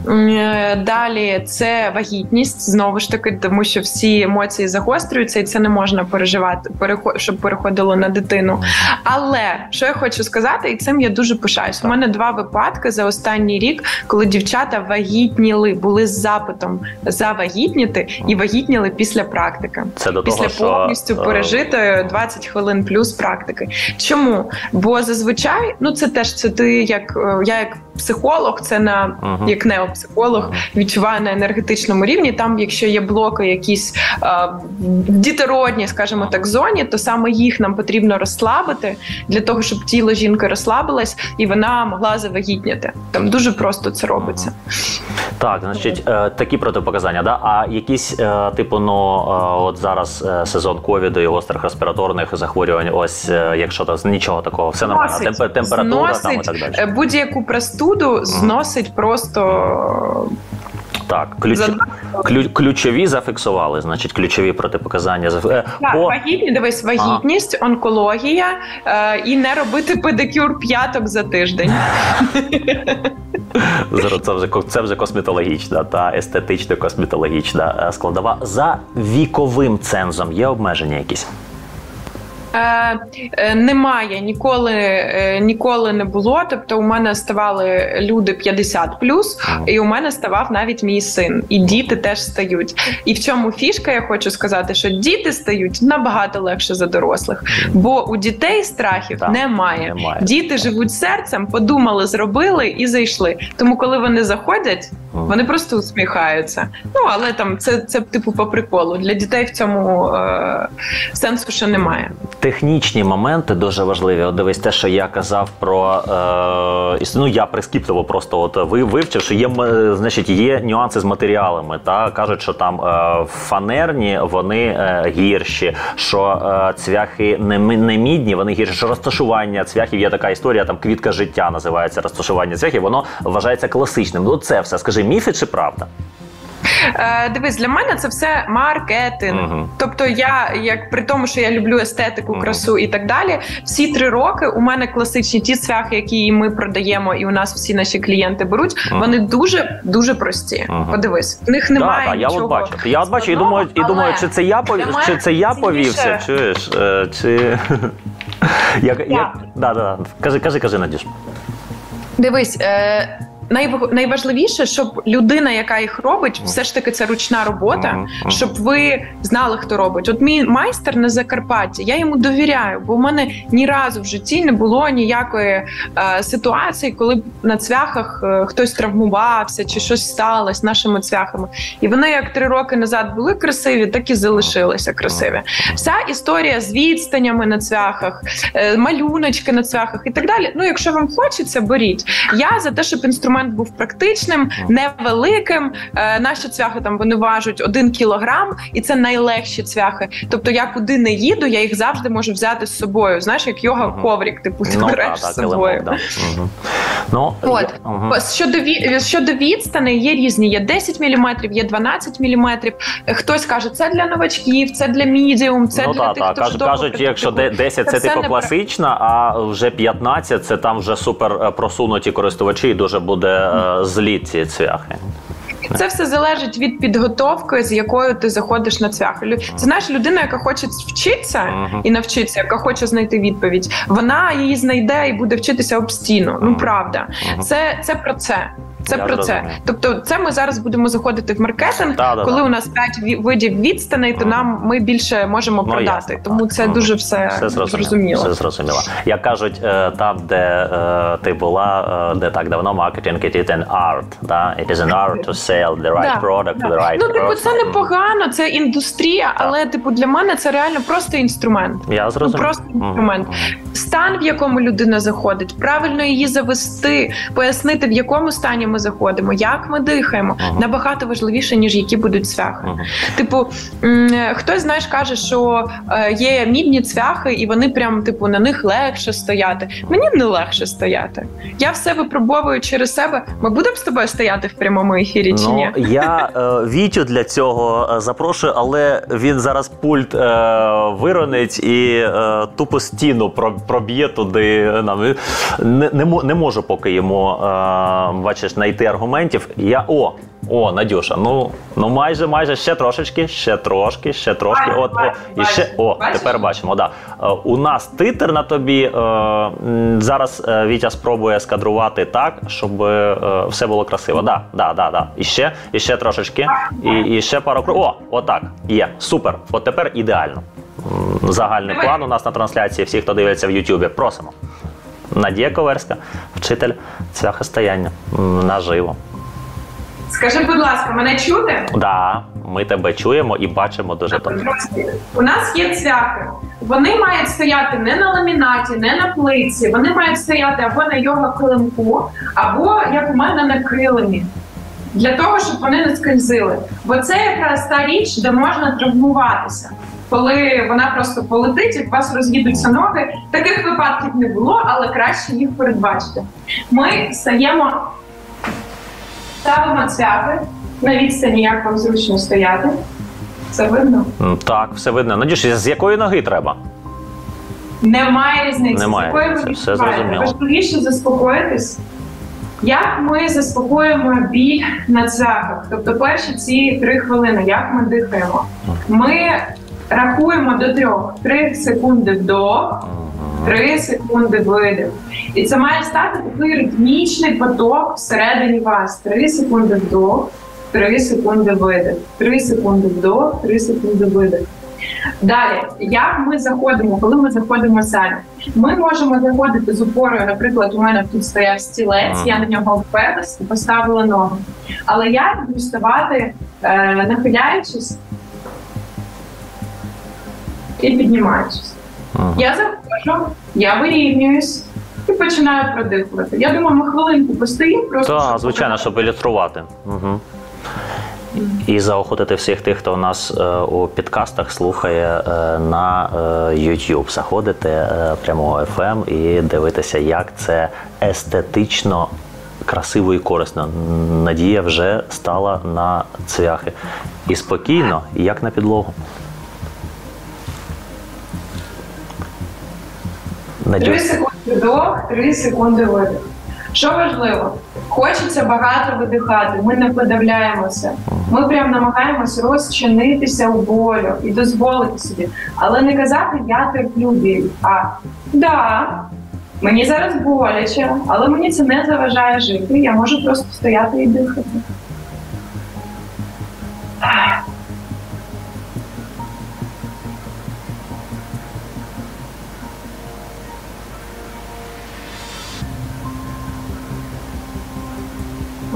[SPEAKER 3] Е, далі це вагітність знову ж таки, тому що всі емоції загострюються, і це не можна переживати, щоб переходило на дитину. Але що я хочу сказати, і цим я дуже пишаюсь. У мене два випадки за останній рік, коли дівчата вагітніли, були з запитом завагітніти і вагітніли після практики.
[SPEAKER 2] Це до
[SPEAKER 3] після
[SPEAKER 2] того,
[SPEAKER 3] повністю що... пережитої 20 хвилин плюс практики. Чому? Бо зазвичай, ну це теж це ти як е, я як психолог, це на uh-huh. як неопсихолог uh-huh. відчуваю на енергетичному рівні. Там, якщо є блоки, якісь а, в дітородній, скажімо так, зоні, то саме їх нам потрібно розслабити для того, щоб тіло жінки розслабилось і вона могла завагітняти. Там дуже просто це робиться.
[SPEAKER 2] Так, значить, е, такі протипоказання, да. А якісь е, типу, ну е, от зараз сезон ковіду і гострих респіраторних захворювань. Ось якщо то нічого такого, все нормально. Температура
[SPEAKER 3] зносить там і так далі. будь-яку простуду зносить просто.
[SPEAKER 2] Так, ключ, ключ, ключові зафіксували, значить, ключові протипоказання.
[SPEAKER 3] Так, По... вагітні, дивись, вагітність, ага. онкологія е, і не робити педикюр п'яток за тиждень. [LAUGHS]
[SPEAKER 2] Це вже це вже косметологічна та естетично косметологічна е, складова. За віковим цензом є обмеження якісь.
[SPEAKER 3] Е, е, Немає ніколи е, ніколи не було. Тобто, у мене ставали люди 50 плюс, і у мене ставав навіть мій син, і діти теж стають. І в чому фішка, я хочу сказати, що діти стають набагато легше за дорослих, бо у дітей страхів
[SPEAKER 2] Так,
[SPEAKER 3] немає.
[SPEAKER 2] немає.
[SPEAKER 3] Діти живуть серцем, подумали, зробили і зайшли. Тому, коли вони заходять, вони просто усміхаються. Ну але там це, це типу по приколу. Для дітей в цьому е, сенсу ще немає.
[SPEAKER 2] Технічні моменти дуже важливі. От дивись, те, що я казав про е, ну я прискіпливо просто от ви вивчив, що є значить, є нюанси з матеріалами. Та кажуть, що там е, фанерні вони е, гірші, що е, цвяхи не, не мідні, вони гірші. Що розташування цвяхів є така історія, там квітка життя називається розташування цвяхів. Воно вважається класичним. Ну це все скажи, міфи чи правда?
[SPEAKER 3] Е, дивись, для мене це все маркетинг.
[SPEAKER 2] Мгм.
[SPEAKER 3] Тобто, я як при тому, що я люблю естетику, красу і так далі. Всі три роки у мене класичні ті цвяхи, які ми продаємо, і у нас всі наші клієнти беруть.
[SPEAKER 2] Мгм.
[SPEAKER 3] Вони дуже дуже прості. Подивись, в них немає
[SPEAKER 2] Так, так, я от бачу. Я от бачу і думаю, і думаю, чи це я повів, чи це я повівся, чуєш? Е, Чи як... [LAUGHS]
[SPEAKER 3] Я.
[SPEAKER 2] Да, да. Кажи, кажи, кажи, Надюш.
[SPEAKER 3] Дивись, е, найважливіше, щоб людина, яка їх робить, все ж таки це ручна робота, щоб ви знали, хто робить. От мій майстер на Закарпатті, я йому довіряю, бо в мене ні разу в житті не було ніякої е, ситуації, коли б на цвяхах е, хтось травмувався чи щось сталося нашими цвяхами. І вони як три роки назад були красиві, так і залишилися красиві. Вся історія з відстанями на цвяхах, е, малюночки на цвяхах і так далі. Ну, якщо вам хочеться, беріть. Я за те, щоб інструмент був практичним, невеликим. Е, Наші цвяхи там вони важать один кілограм, і це найлегші цвяхи. Тобто я куди не їду, я їх завжди можу взяти з собою. Знаєш, як йога
[SPEAKER 2] Мгм.
[SPEAKER 3] коврик, типу ти
[SPEAKER 2] Ну,
[SPEAKER 3] береш з собою.
[SPEAKER 2] Ну,
[SPEAKER 3] От щодо щодо відстаней є різні. Є 10 мм, є 12 мм. Хтось каже, це для новачків, це для мідіум, це
[SPEAKER 2] ну,
[SPEAKER 3] для
[SPEAKER 2] та,
[SPEAKER 3] тих,
[SPEAKER 2] та.
[SPEAKER 3] хто
[SPEAKER 2] Кажуть, кажуть, якщо де- 10 це типу класична, а вже 15 це там вже супер е, просунуті користувачі, і дуже буде е, злі ці цвяхи.
[SPEAKER 3] Це все залежить від підготовки, з якою ти заходиш на цвях. Лю- Це знаєш, людина, яка хоче вчитися і навчитися, яка хоче знайти відповідь. Вона її знайде і буде вчитися об стіну. Ну правда, це, це про це. Це
[SPEAKER 2] Я
[SPEAKER 3] про
[SPEAKER 2] зрозумів.
[SPEAKER 3] це. Тобто, це ми зараз будемо заходити в маркетинг.
[SPEAKER 2] Да-да-да.
[SPEAKER 3] Коли у нас 5 видів відстаней, то нам ми більше можемо
[SPEAKER 2] Ну,
[SPEAKER 3] продати.
[SPEAKER 2] ясно,
[SPEAKER 3] Тому
[SPEAKER 2] так.
[SPEAKER 3] це дуже все,
[SPEAKER 2] Все зрозуміло.
[SPEAKER 3] зрозуміло.
[SPEAKER 2] Все зрозуміло. Як кажуть, е, там, де е, ти була, де так давно маркетинг it is an art. Да? It is an art to sell the right product to the right
[SPEAKER 3] ну, типу, це непогано, це індустрія, але типу для мене це реально просто інструмент.
[SPEAKER 2] Я
[SPEAKER 3] Ну,
[SPEAKER 2] зрозумів.
[SPEAKER 3] просто інструмент. Стан, в якому людина заходить, правильно її завести, пояснити, в якому стані ми заходимо, як ми дихаємо,
[SPEAKER 2] Ага.
[SPEAKER 3] набагато важливіше, ніж які будуть цвяхи.
[SPEAKER 2] Мгм.
[SPEAKER 3] Типу, хтось знаєш, каже, що е, є мідні цвяхи, і вони прям типу на них легше стояти. Мені не легше стояти. Я все випробовую через себе. Ми будемо з тобою стояти в прямому ефірі чи
[SPEAKER 2] Ну,
[SPEAKER 3] ні?
[SPEAKER 2] я е, Вітю для цього е, запрошую, але він зараз пульт е, виронить і е, тупо стіну проб'є туди. Нам не, не, не можу поки йому е, бачиш знайти аргументів. Я о. О, Надюша, ну ну майже, майже ще трошечки, ще трошки, ще трошки.
[SPEAKER 3] Бачу,
[SPEAKER 2] От, о,
[SPEAKER 3] бачу,
[SPEAKER 2] і ще
[SPEAKER 3] бачу.
[SPEAKER 2] о, тепер бачимо. Да. Е, У нас титр на тобі. е, Зараз е, Вітя спробує скадрувати так, щоб все було красиво. Да, да, да, да. І ще, і ще трошечки. І, і ще пару кроків. О, отак. Є. Супер. От тепер ідеально. Загальний
[SPEAKER 3] Давай.
[SPEAKER 2] план у нас на трансляції. Всі, хто дивиться в Ютубі, просимо. Надія Коверська, вчитель цвяхостояння. Наживо.
[SPEAKER 3] Скажи, будь ласка, мене чути?
[SPEAKER 2] Да, ми тебе чуємо і бачимо дуже добре.
[SPEAKER 3] У нас є цвяхи. Вони мають стояти не на ламінаті, не на плитці. Вони мають стояти або на йога килимку, або як у мене на килимі. Для того, щоб вони не скользили. Бо це якраз та річ, де можна травмуватися. Коли вона просто полетить і у вас роз'їдуться ноги. Таких випадків не було, але краще їх передбачити. Ми стаємо, ставимо цвяхи на відстані, як вам зручно стояти. Це видно?
[SPEAKER 2] Так, все видно. Надюш, з якої ноги треба?
[SPEAKER 3] Немає різниці,
[SPEAKER 2] Немає
[SPEAKER 3] з якої
[SPEAKER 2] все зрозуміло.
[SPEAKER 3] Важливіше заспокоїтись. Як ми заспокоїмо біль на цвяхах? Тобто перші ці три хвилини, як ми дихаємо? Ми Рахуємо до трьох. Три секунди вдох, три секунди видих. І це має стати такий ритмічний поток всередині вас. Три секунди вдох, три секунди видих. Три секунди вдох, три секунди видих. Далі, як ми заходимо, коли ми заходимо самі, ми можемо заходити з упорою. Наприклад, у мене тут стояв стілець, я на нього вперлась і поставила ногу. Але я буду вставати, е, нахиляючись і піднімаючись.
[SPEAKER 2] Мгм.
[SPEAKER 3] Я заходжу, я вирівнююсь і починаю продихувати. Я думаю, ми хвилинку постоїмо, просто
[SPEAKER 2] Так, звичайно, щоб ілюструвати. Угу. І заохотити всіх тих, хто у нас е, у підкастах слухає е, на е, YouTube. Заходити е, прямого FM і дивитися, як це естетично красиво і корисно. Надія вже стала на цвяхи. І спокійно, як на підлогу.
[SPEAKER 3] Три секунди вдох, три секунди видих. Що важливо? Хочеться багато видихати, ми не подавляємося. Ми прям намагаємося розчинитися у болю і дозволити собі. Але не казати я терплю біль, а да, мені зараз боляче, але мені це не заважає жити. Я можу просто стояти і дихати.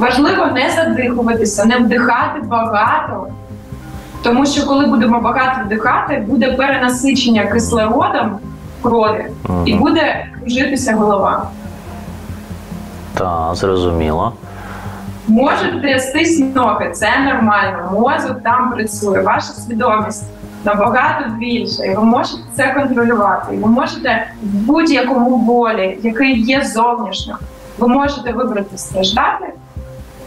[SPEAKER 3] Важливо не задихуватися, не вдихати багато, тому що коли будемо багато вдихати, буде перенасичення кислородом крові і буде кружитися голова.
[SPEAKER 2] Та, зрозуміло.
[SPEAKER 3] Можуть трястись ноги, це нормально. Мозок там працює, ваша свідомість набагато більше, і ви можете це контролювати. І ви можете в будь-якому болі, який є зовнішньо, ви можете вибрати страждати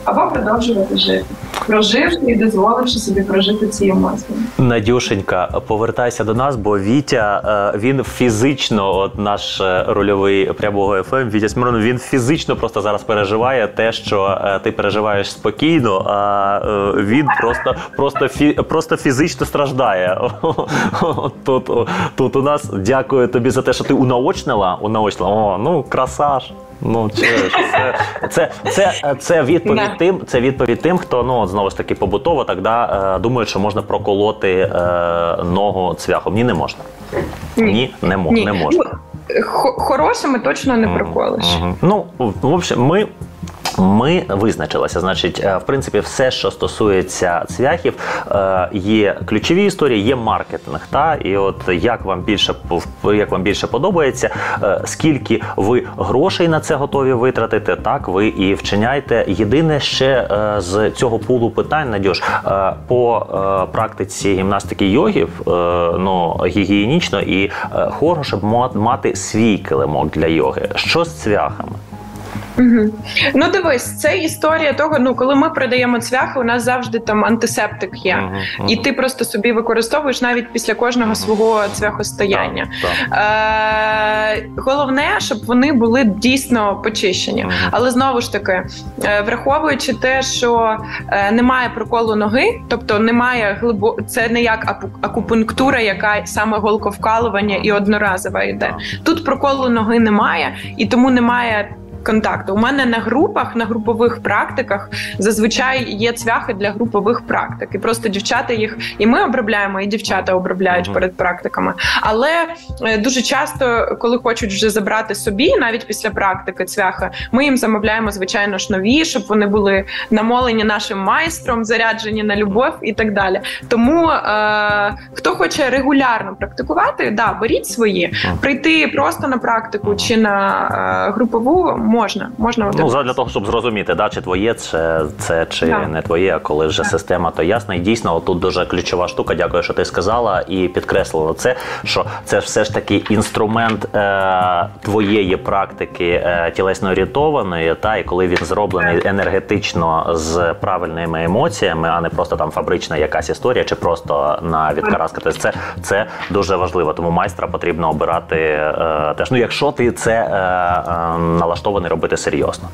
[SPEAKER 3] або продовжувати жити, проживши і дозволивши собі прожити ці емоції.
[SPEAKER 2] Надюшенька, повертайся до нас, бо Вітя е, він фізично, от наш е, рольовий прямого ФМ, Вітя Смирнов, він фізично просто зараз переживає те, що е, ти переживаєш спокійно, а він просто, просто, фі, просто фізично страждає. [LAUGHS] Тут, тут у нас дякую тобі за те, що ти унаочнила. унаочнила. О, ну красаж. Ну, це, це, це, це відповідь
[SPEAKER 3] Да.
[SPEAKER 2] тим, це відповідь тим, хто ну от знову ж таки побутово так да, е, думає, що можна проколоти е, ногу цвяхом. Ні, не можна. Ні, не, мо, не можна.
[SPEAKER 3] Ну, Хорошими точно не проколиш.
[SPEAKER 2] Мгм. Ну, в общем, ми. Ми визначилися. Значить, е, в принципі, все, що стосується цвяхів, е, є ключові історії, є маркетинг. Та і от як вам більше як вам більше подобається, е, скільки ви грошей на це готові витратити, так ви і вчиняйте. Єдине ще з цього пулу питань, Надюш, по практиці гімнастики йогів, ну гігієнічно і е, хорошо, щоб мати свій килимок для йоги. Що з цвяхами?
[SPEAKER 3] Угу. Ну дивись, це історія того, ну коли ми продаємо цвяхи, у нас завжди там антисептик є.
[SPEAKER 2] Мгм.
[SPEAKER 3] І ти просто собі використовуєш навіть після кожного свого цвяхостояння.
[SPEAKER 2] Так, так.
[SPEAKER 3] Е, головне, щоб вони були дійсно почищені.
[SPEAKER 2] Мгм.
[SPEAKER 3] Але знову ж таки, е, враховуючи те, що е, немає проколу ноги, тобто немає глибо... це не як акупунктура, яка саме голковкалування і одноразова йде. Тут проколу ноги немає, і тому немає. Контакту у мене на групах, на групових практиках зазвичай є цвяхи для групових практик. І просто дівчата їх і ми обробляємо, і дівчата обробляють
[SPEAKER 2] Мгм.
[SPEAKER 3] перед практиками. Але е, дуже часто, коли хочуть вже забрати собі, навіть після практики цвяхи, ми їм замовляємо звичайно ж нові, щоб вони були намолені нашим майстром, заряджені на любов і так далі. Тому е, хто хоче регулярно практикувати, да, беріть свої, прийти просто на практику чи на е, групову можна. можна
[SPEAKER 2] Ну,
[SPEAKER 3] один
[SPEAKER 2] за- для того, щоб зрозуміти, да, чи твоє це, це чи
[SPEAKER 3] Да.
[SPEAKER 2] не твоє, а коли вже система, то ясно. І дійсно, тут дуже ключова штука. Дякую, що ти сказала і підкреслила це, що це все ж таки інструмент е, твоєї практики е, тілесно орієнтованої, та і коли він зроблений енергетично з правильними емоціями, а не просто там фабрична якась історія, чи просто на відкараска. Тобто це, це дуже важливо. Тому майстра потрібно обирати е, теж. Ну, якщо ти це е, е, налаштований робити серйозно.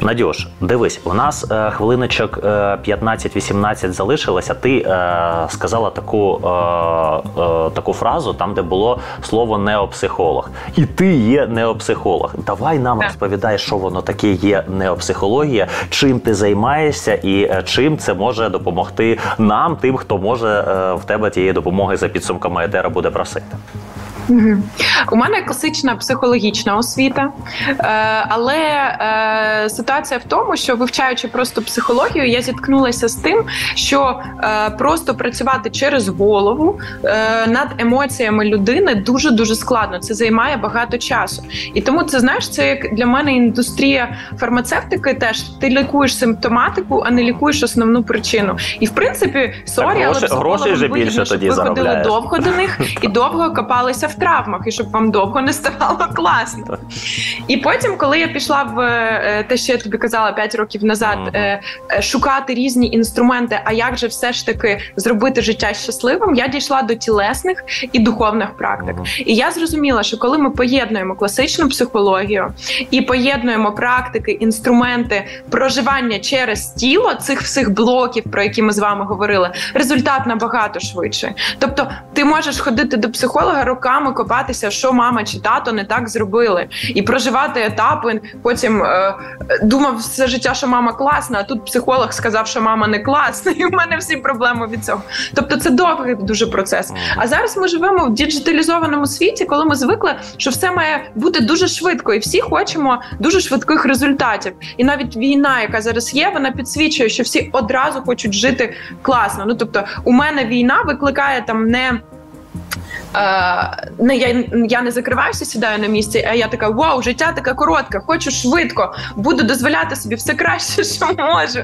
[SPEAKER 2] Надюш, дивись, у нас е, хвилиночок е, 15-18 залишилося. Ти е, сказала таку, е, е, таку фразу, там, де було слово неопсихолог. І ти є неопсихолог. Давай нам
[SPEAKER 3] Так.
[SPEAKER 2] розповідай, що воно таке є неопсихологія, чим ти займаєшся і е, чим це може допомогти нам, тим, хто може е, в тебе тієї допомоги за підсумками етера буде просити.
[SPEAKER 3] У мене класична психологічна освіта, е, але е, ситуація в тому, що вивчаючи просто психологію, я зіткнулася з тим, що е, просто працювати через голову над емоціями людини дуже дуже складно. Це займає багато часу. І тому це знаєш, це як для мене індустрія фармацевтики. Теж ти лікуєш симптоматику, а не лікуєш основну причину. І в принципі, sorry, але
[SPEAKER 2] гроші- грошей більше тоді
[SPEAKER 3] ви ходили довго до них і [LAUGHS] довго копалися в травмах, і щоб вам довго не ставало класно.
[SPEAKER 2] Так.
[SPEAKER 3] І потім, коли я пішла в е, те, що я тобі казала 5 років назад,
[SPEAKER 2] Мгм.
[SPEAKER 3] е, е, шукати різні інструменти, а як же все ж таки зробити життя щасливим, я дійшла до тілесних і духовних практик.
[SPEAKER 2] Мгм.
[SPEAKER 3] І я зрозуміла, що коли ми поєднуємо класичну психологію і поєднуємо практики, інструменти проживання через тіло цих всіх блоків, про які ми з вами говорили, результат набагато швидше. Тобто, ти можеш ходити до психолога роками копатися, що мама чи тато не так зробили, і проживати етапи. Потім е, думав все життя, що мама класна, а тут психолог сказав, що мама не класна, [LAUGHS] і в мене всі проблеми від цього. Тобто, це довгий дуже процес. А зараз ми живемо в діджиталізованому світі, коли ми звикли, що все має бути дуже швидко, і всі хочемо дуже швидких результатів. І навіть війна, яка зараз є, вона підсвічує, що всі одразу хочуть жити класно. Ну тобто, у мене війна викликає там не. Не я, я не закриваюся, сідаю на місці, а я така: вау, життя таке коротке, хочу швидко, буду дозволяти собі все краще, [LAUGHS] що можу,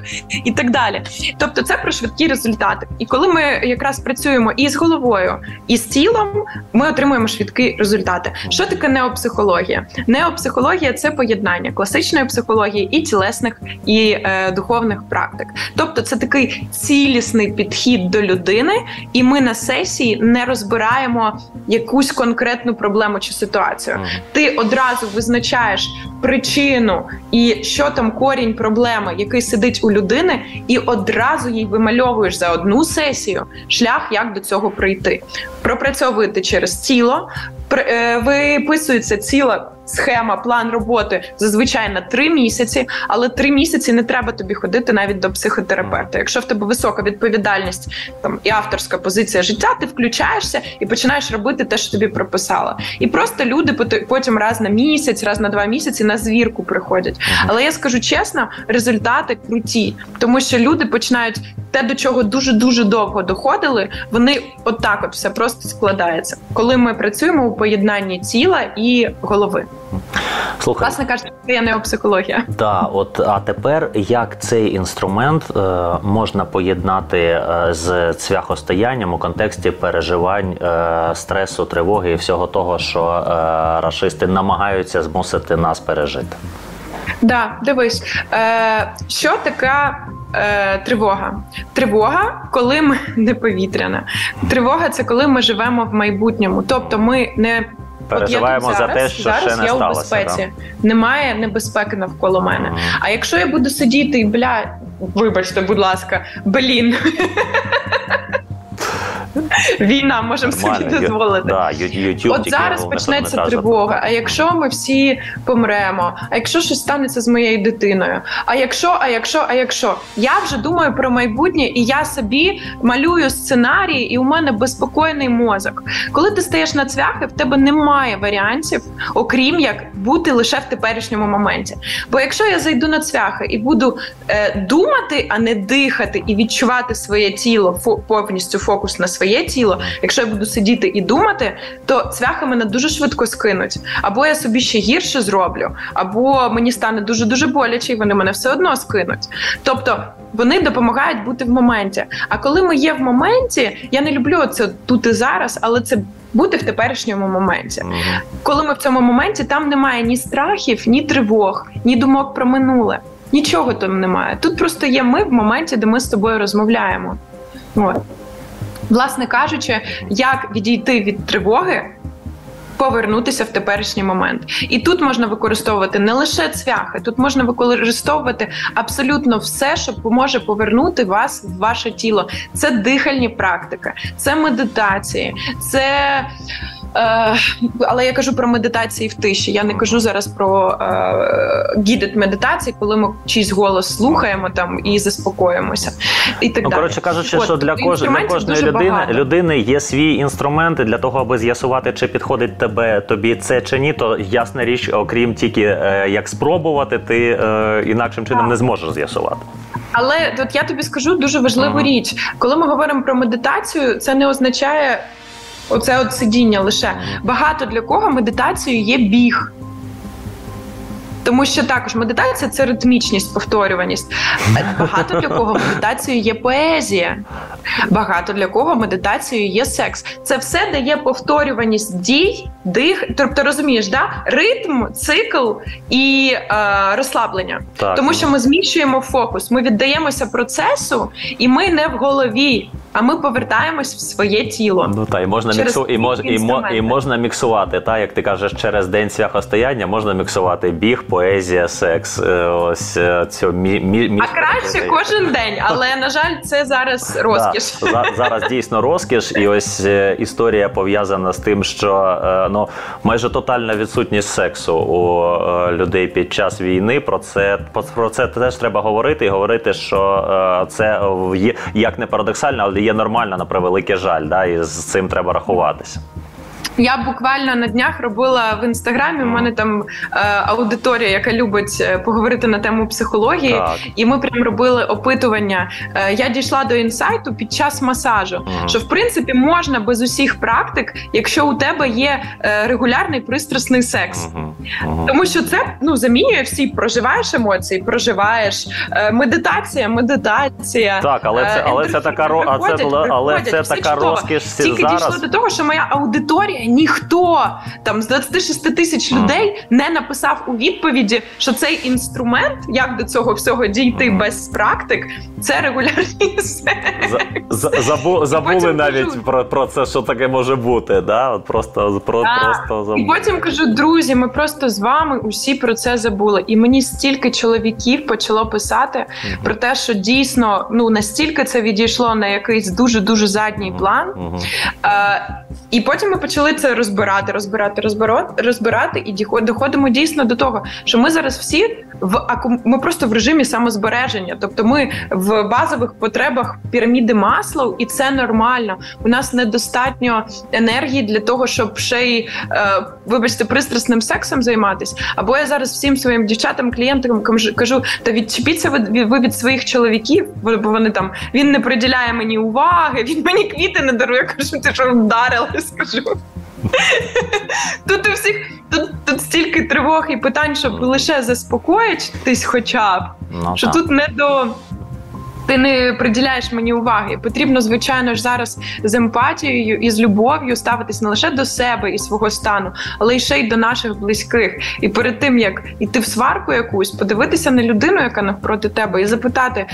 [SPEAKER 3] і так далі. Тобто, це про швидкі результати. І коли ми якраз працюємо і з головою, і з тілом, ми отримуємо швидкі результати. Що таке неопсихологія? Неопсихологія це поєднання класичної психології і тілесних і е, духовних практик. Тобто, це такий цілісний підхід до людини, і ми на сесії не розбираємо якусь конкретну проблему чи ситуацію. Ти одразу визначаєш причину і що там корінь проблеми, який сидить у людини, і одразу їй вимальовуєш за одну сесію шлях, як до цього прийти. пропрацьовувати через тіло, виписується ціла. Схема, план роботи зазвичай на три місяці, але три місяці не треба тобі ходити навіть до психотерапевта. Якщо в тебе висока відповідальність там і авторська позиція життя, ти включаєшся і починаєш робити те, що тобі прописала. І просто люди пот- потім раз на місяць, раз на два місяці на звірку приходять. Але я скажу чесно, результати круті, тому що люди починають те, до чого дуже дуже довго доходили. Вони отак, от все просто складається, коли ми працюємо у поєднанні тіла і голови.
[SPEAKER 2] Слухай,
[SPEAKER 3] Власне кажучи, це є неопсихологія.
[SPEAKER 2] Да, от а тепер як цей інструмент е, можна поєднати е, з цвяхостоянням у контексті переживань е, стресу, тривоги і всього того, що е, рашисти намагаються змусити нас пережити?
[SPEAKER 3] Да, дивись, е, що така е, тривога? Тривога, коли ми [LAUGHS] не повітряна. Тривога це коли ми живемо в майбутньому. Тобто ми не
[SPEAKER 2] Переживаємо
[SPEAKER 3] От я
[SPEAKER 2] за те,
[SPEAKER 3] зараз,
[SPEAKER 2] що
[SPEAKER 3] зараз
[SPEAKER 2] ще не
[SPEAKER 3] я у
[SPEAKER 2] сталося.
[SPEAKER 3] безпеці. Немає небезпеки навколо мене.
[SPEAKER 2] Мгм.
[SPEAKER 3] А якщо я буду сидіти і бля, вибачте, будь ласка, блін. [LAUGHS] [LAUGHS] Війна, можемо собі дозволити.
[SPEAKER 2] Да, YouTube
[SPEAKER 3] От зараз почнеться тривога. А якщо ми всі помремо, а якщо щось станеться з моєю дитиною? А якщо, а якщо, а якщо я вже думаю про майбутнє, і я собі малюю сценарії, і у мене безпокійний мозок. Коли ти стаєш на цвяхи, в тебе немає варіантів, окрім як бути лише в теперішньому моменті. Бо якщо я зайду на цвяхи і буду е, думати, а не дихати, і відчувати своє тіло, фо, повністю фокус на своє тіло, якщо я буду сидіти і думати, то цвяхи мене дуже швидко скинуть. Або я собі ще гірше зроблю, або мені стане дуже дуже боляче, і вони мене все одно скинуть. Тобто вони допомагають бути в моменті. А коли ми є в моменті, я не люблю це тут і зараз, але це бути в теперішньому моменті. Коли ми в цьому моменті, там немає ні страхів, ні тривог, ні думок про минуле. Нічого там немає. Тут просто є ми в моменті, де ми з тобою розмовляємо. От. Власне кажучи, як відійти від тривоги, повернутися в теперішній момент. І тут можна використовувати не лише цвяхи, тут можна використовувати абсолютно все, що поможе повернути вас в ваше тіло. Це дихальні практики, це медитації, це. Е, але я кажу про медитації в тиші. Я не кажу зараз про е, гідет медитації, коли ми чийсь голос слухаємо там і заспокоїмося. І так
[SPEAKER 2] ну,
[SPEAKER 3] далі.
[SPEAKER 2] коротше кажучи,
[SPEAKER 3] От,
[SPEAKER 2] що для кож... для кожної людини
[SPEAKER 3] багато.
[SPEAKER 2] людини є свої інструменти для того, аби з'ясувати, чи підходить тебе тобі це чи ні, то ясна річ, окрім тільки е, як спробувати, ти інакшим чином не зможеш з'ясувати.
[SPEAKER 3] Але от я тобі скажу дуже важливу
[SPEAKER 2] Ага.
[SPEAKER 3] річ. Коли ми говоримо про медитацію, це не означає оце от сидіння лише. Багато для кого медитацією є біг. Тому що також медитація це ритмічність, повторюваність. Багато для кого медитацією є поезія. Багато для кого медитацією є секс. Це все дає повторюваність дій, дих. Тобто розумієш, да? ритм, цикл і е, розслаблення.
[SPEAKER 2] Так.
[SPEAKER 3] Тому що ми зміщуємо фокус, ми віддаємося процесу, і ми не в голові, а ми повертаємось в своє тіло.
[SPEAKER 2] Ну та і можна міксу... і, мож... і, мо... і можна міксувати. Та як ти кажеш, через день свяхостояння можна міксувати біг, поезія, секс. Е, Ось е, цю мі... мі...
[SPEAKER 3] А
[SPEAKER 2] між-
[SPEAKER 3] краще кожен день, але на жаль, це зараз [LAUGHS] розкіш.
[SPEAKER 2] Да, зараз дійсно розкіш, і ось е, історія пов'язана з тим, що ну майже тотальна відсутність сексу у людей під час війни. Про це про це теж треба говорити і говорити, що це як не парадоксально, але є нормально на превеликий жаль. Да, і з цим треба рахуватися.
[SPEAKER 3] Я буквально на днях робила в інстаграмі. У мене там е, аудиторія, яка любить е, поговорити на тему психології,
[SPEAKER 2] Так.
[SPEAKER 3] і ми прям робили опитування. Е, я дійшла до інсайту під час масажу,
[SPEAKER 2] Мгм.
[SPEAKER 3] що в принципі можна без усіх практик, якщо у тебе є е, регулярний пристрасний секс.
[SPEAKER 2] Мгм.
[SPEAKER 3] Тому що це ну замінює всі проживаєш емоції, проживаєш е, медитація, медитація.
[SPEAKER 2] Так, але це
[SPEAKER 3] е,
[SPEAKER 2] але це така ро- а це
[SPEAKER 3] приходять,
[SPEAKER 2] але це така розкіш
[SPEAKER 3] Тільки
[SPEAKER 2] зараз.
[SPEAKER 3] дійшло до того, що моя аудиторія ніхто там з 26 тисяч людей не написав у відповіді, що цей інструмент, як до цього всього дійти без практик, це [LAUGHS]
[SPEAKER 2] за- забу- забули навіть
[SPEAKER 3] кажу-
[SPEAKER 2] про, про це, що таке може бути. Да? От просто, про,
[SPEAKER 3] Так.
[SPEAKER 2] просто забули.
[SPEAKER 3] І потім кажу, друзі, ми просто з вами усі про це забули. І мені стільки чоловіків почало писати
[SPEAKER 2] Мгм.
[SPEAKER 3] про те, що дійсно ну настільки це відійшло на якийсь дуже дуже задній план. Е, і потім ми почали це розбирати, розбирати, розбирати, розбирати, і доходимо дійсно до того, що ми зараз всі в ми просто в режимі самозбереження. Тобто, ми в базових потребах піраміди Маслоу, і це нормально. У нас недостатньо енергії для того, щоб ще й е, вибачте, пристрасним сексом займатися. Або я зараз всім своїм дівчатам, клієнтам кажу- та відчепіться ви, від- своїх чоловіків, бо вони там він не приділяє мені уваги, він мені квіти не дарує. Кажу, ти що вдарилась? [LAUGHS] Кажу. [LAUGHS] Тут у всіх тут, тут стільки тривог і питань, щоб лише заспокоїтись, хоча б
[SPEAKER 2] Ну,
[SPEAKER 3] що
[SPEAKER 2] так.
[SPEAKER 3] тут не до. Ти не приділяєш мені уваги. Потрібно, звичайно ж, зараз з емпатією і з любов'ю ставитись не лише до себе і свого стану, але й ще й до наших близьких. І перед тим як іти в сварку якусь, подивитися на людину, яка навпроти тебе, і запитати.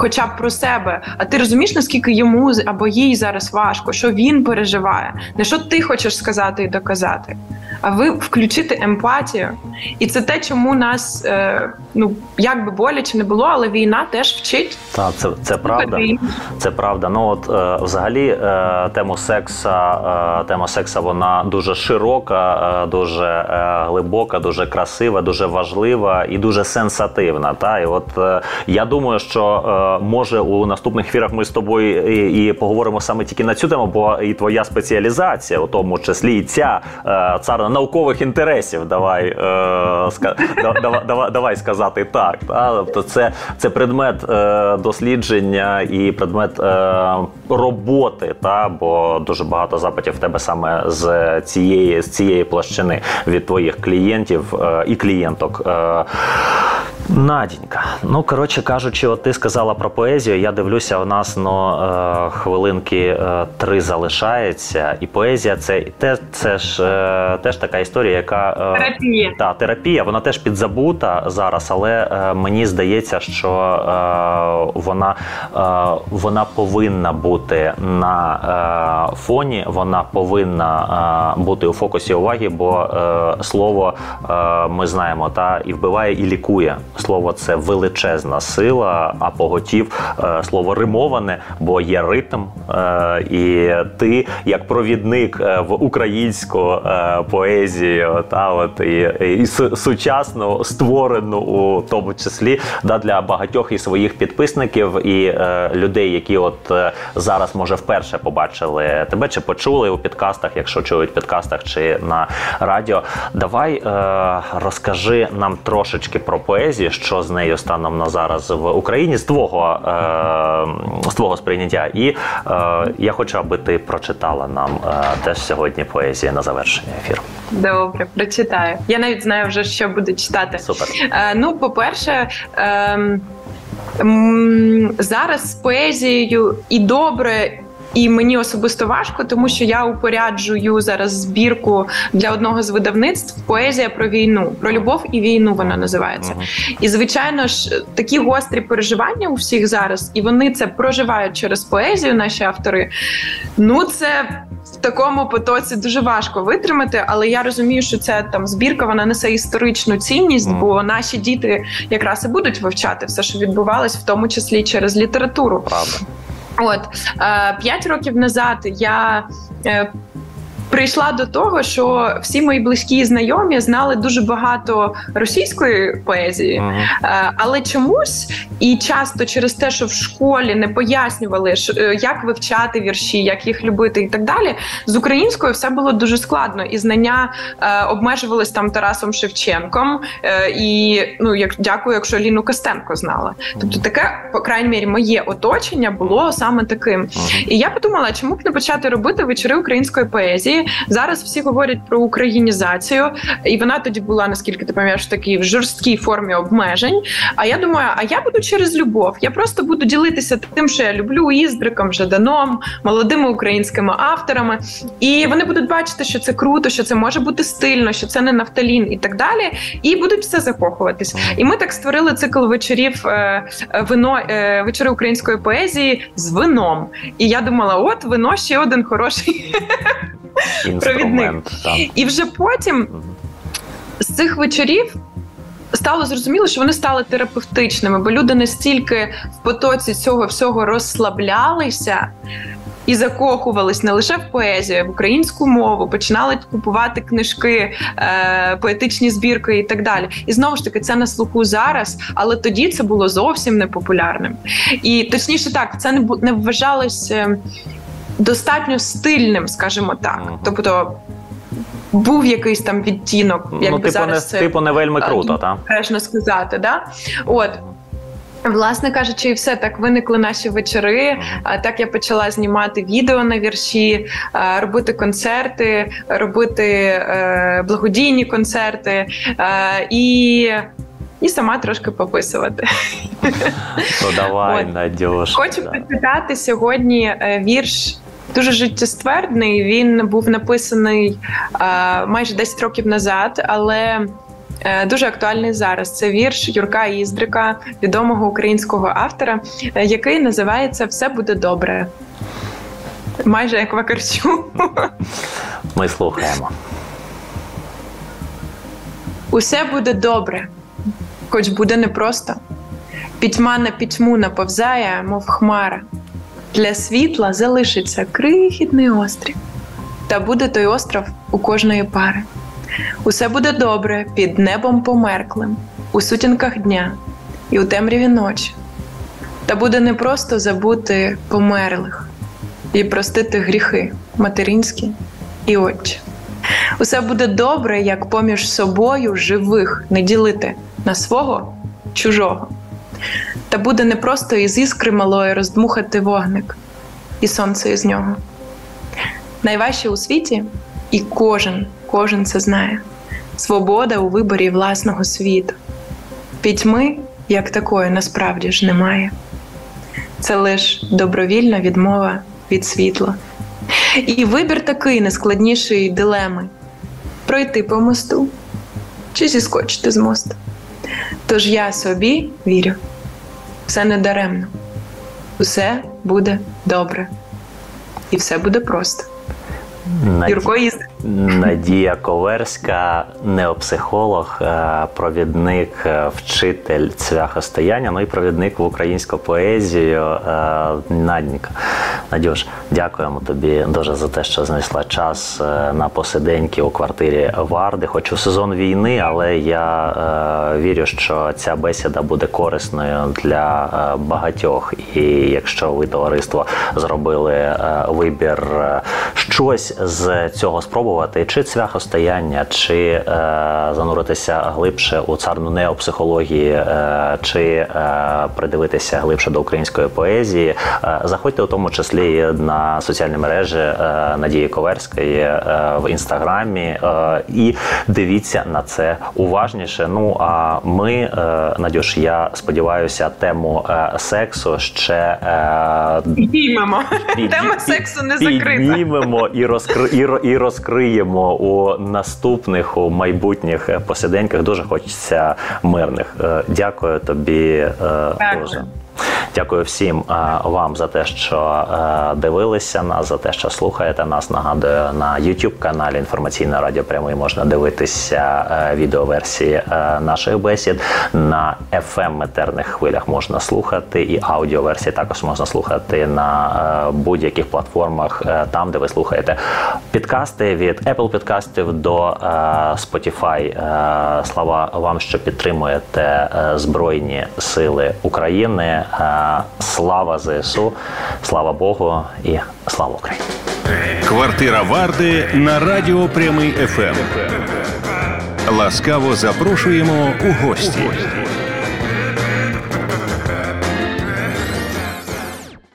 [SPEAKER 3] Хоча б про себе, а ти розумієш, наскільки йому або їй зараз важко, що він переживає, не що ти хочеш сказати і доказати, а ви включити емпатію. І це те, чому нас е, ну як би боляче не було, але війна теж вчить.
[SPEAKER 2] Так, це, це правда. Це правда. Ну от е, взагалі е, тему секса, е, тема секса вона дуже широка, е, дуже е, глибока, дуже красива, дуже важлива і дуже сенсативна. Та і от е, я думаю, що е, може у наступних ефірах ми з тобою і, і поговоримо саме тільки на цю тему, бо і твоя спеціалізація, у тому числі і ця е, царна наукових інтересів. Давай е, ска, да- давай, сказати так. Та? Тобто це, це предмет е, дослідження і предмет роботи, та? бо дуже багато запитів в тебе саме з цієї, з цієї площини від твоїх клієнтів і клієнток. Е, Надінька, ну коротше кажучи, от ти сказала про поезію. Я дивлюся, у нас ну, е, хвилинки е, три залишається, і поезія це те, це ж е, теж така історія, яка
[SPEAKER 3] е, терапія.
[SPEAKER 2] Та терапія, вона теж підзабута зараз, але е, мені здається, що е, вона е, вона повинна бути на фоні, вона повинна бути у фокусі уваги, бо слово ми знаємо та і вбиває, і лікує слово це величезна сила, а поготів е, слово римоване, бо є ритм. Е, і ти, як провідник е, в українську поезію, та от і, і сучасно створену у тому числі да для багатьох і своїх підписників і людей, які от зараз може вперше побачили тебе чи почули у підкастах, якщо чують підкастах чи на радіо. Давай розкажи нам трошечки про поезію що з нею станом на зараз в Україні з твого е, з твого сприйняття. І е, я хочу, аби ти прочитала нам е, теж сьогодні поезію на завершення ефіру.
[SPEAKER 3] Добре, прочитаю. Я навіть знаю вже, що буду читати.
[SPEAKER 2] Супер.
[SPEAKER 3] Е, ну, по-перше, е, зараз з поезією і добре. І мені особисто важко, тому що я упоряджую зараз збірку для одного з видавництв поезія про війну, про любов і війну вона називається. І звичайно ж, такі гострі переживання у всіх зараз, і вони це проживають через поезію. Наші автори. Ну це. В такому потоці дуже важко витримати, але я розумію, що це там збірка вона несе історичну цінність, бо наші діти якраз і будуть вивчати все, що відбувалось, в тому числі через літературу.
[SPEAKER 2] Правда.
[SPEAKER 3] От е, п'ять років назад я е, прийшла до того, що всі мої близькі знайомі знали дуже багато російської поезії, uh-huh. але чомусь і часто через те, що в школі не пояснювали, е, як вивчати вірші, як їх любити, і так далі. З українською все було дуже складно, і знання е, обмежувались там Тарасом Шевченком. Е, і ну як дякую, якщо Ліну Костенко знала. Тобто, таке, по крайній мірі, моє оточення було саме таким. І я подумала, чому б не почати робити вечори української поезії. Зараз всі говорять про українізацію, і вона тоді була, наскільки ти пам'ятаєш, в такій жорсткій формі обмежень. А я думаю, а я буду через любов. Я просто буду ділитися тим, що я люблю Іздриком, Жаданом, молодими українськими авторами. І вони будуть бачити, що це круто, що це може бути стильно, що це не нафталін і так далі. І будуть все закохуватись. І ми так створили цикл вечорів е, вино е, вечори української поезії з вином. І я думала, от вино ще один хороший провідник. І вже потім з цих вечорів. Стало зрозуміло, що вони стали терапевтичними, бо люди настільки в потоці цього всього розслаблялися і закохувались не лише в поезію, а в українську мову, починали купувати книжки, е, поетичні збірки і так далі. І знову ж таки, це на слуху зараз, але тоді це було зовсім непопулярним. І точніше, так це не не вважалось е, достатньо стильним, скажімо так. Uh-huh. Тобто був якийсь там відтінок,
[SPEAKER 2] ну, якби ну, типу, зараз не, це типу не вельми круто, так?
[SPEAKER 3] Можна сказати, да? От. Власне кажучи, і все так виникли наші вечори. Так я почала знімати відео на вірші, робити концерти, робити е, благодійні концерти і і сама трошки пописувати.
[SPEAKER 2] Ну давай, Надюш.
[SPEAKER 3] Хочу прочитати сьогодні е, вірш дуже життєствердний. Він був написаний а, майже 10 років назад, але е, Дуже актуальний зараз це вірш Юрка Іздрика, відомого українського автора, е, який називається Все буде добре. Майже як Вакарчу. [LAUGHS]
[SPEAKER 2] Ми слухаємо.
[SPEAKER 3] Усе буде добре, хоч буде непросто. Пітьма на пітьму наповзає, мов хмара. Для світла залишиться крихітний острів, та буде той остров у кожної пари. Усе буде добре під небом померклим, у сутінках дня і у темряві ночі. Та буде не просто забути померлих і простити гріхи материнські і отчі. Усе буде добре, як поміж собою живих не ділити на свого чужого. Та буде не просто із іскри малої роздмухати вогник і сонце із нього. Найважче у світі, і кожен, кожен це знає свобода у виборі власного світу. Пітьми, як такої, насправді ж немає. Це лише добровільна відмова від світла. І вибір такий нескладнішої дилеми пройти по мосту чи зіскочити з мосту. Тож я собі вірю, все не даремно, Усе буде добре, і все буде просто.
[SPEAKER 2] Наді...
[SPEAKER 3] Юрко їздить.
[SPEAKER 2] Надія Коверська, неопсихолог, е, провідник, е, вчитель цвяхостояння, ну і провідник в українську поезію. Е, Надніка. Надюш, дякуємо тобі дуже за те, що знайшла час на посиденьки у квартирі Варди. Хоч у сезон війни, але я вірю, що ця бесіда буде корисною для багатьох. І якщо ви товариство зробили вибір щось з цього спробувати чи цвяхостояння, чи е, зануритися глибше у царну неопсихології, е, чи е, придивитися глибше до української поезії, е, заходьте у тому числі на соціальні мережі е, Надії Коверської е, в інстаграмі е, і дивіться на це уважніше. Ну а ми, Надюш, я сподіваюся, тему сексу ще
[SPEAKER 3] підіймемо. Тема сексу не закрита.
[SPEAKER 2] Піднімемо і розкри і розкриємо у наступних у майбутніх посиденьках. Дуже хочеться мирних. Дякую тобі дуже. Дякую всім е, вам за те, що е, дивилися нас, за те, що слухаєте нас. Нагадую, на youtube каналі інформаційне радіо прямий можна дивитися е, відеоверсії наших бесід. На fm метерних хвилях можна слухати, і аудіоверсії також можна слухати на будь-яких платформах, там де ви слухаєте підкасти від Apple підкастів до Spotify. Слава вам, що підтримуєте Збройні Сили України. Слава ЗСУ, слава Богу і слава Україні.
[SPEAKER 1] Квартира Варди на радіо Прямий ФМ. Ласкаво запрошуємо у гості.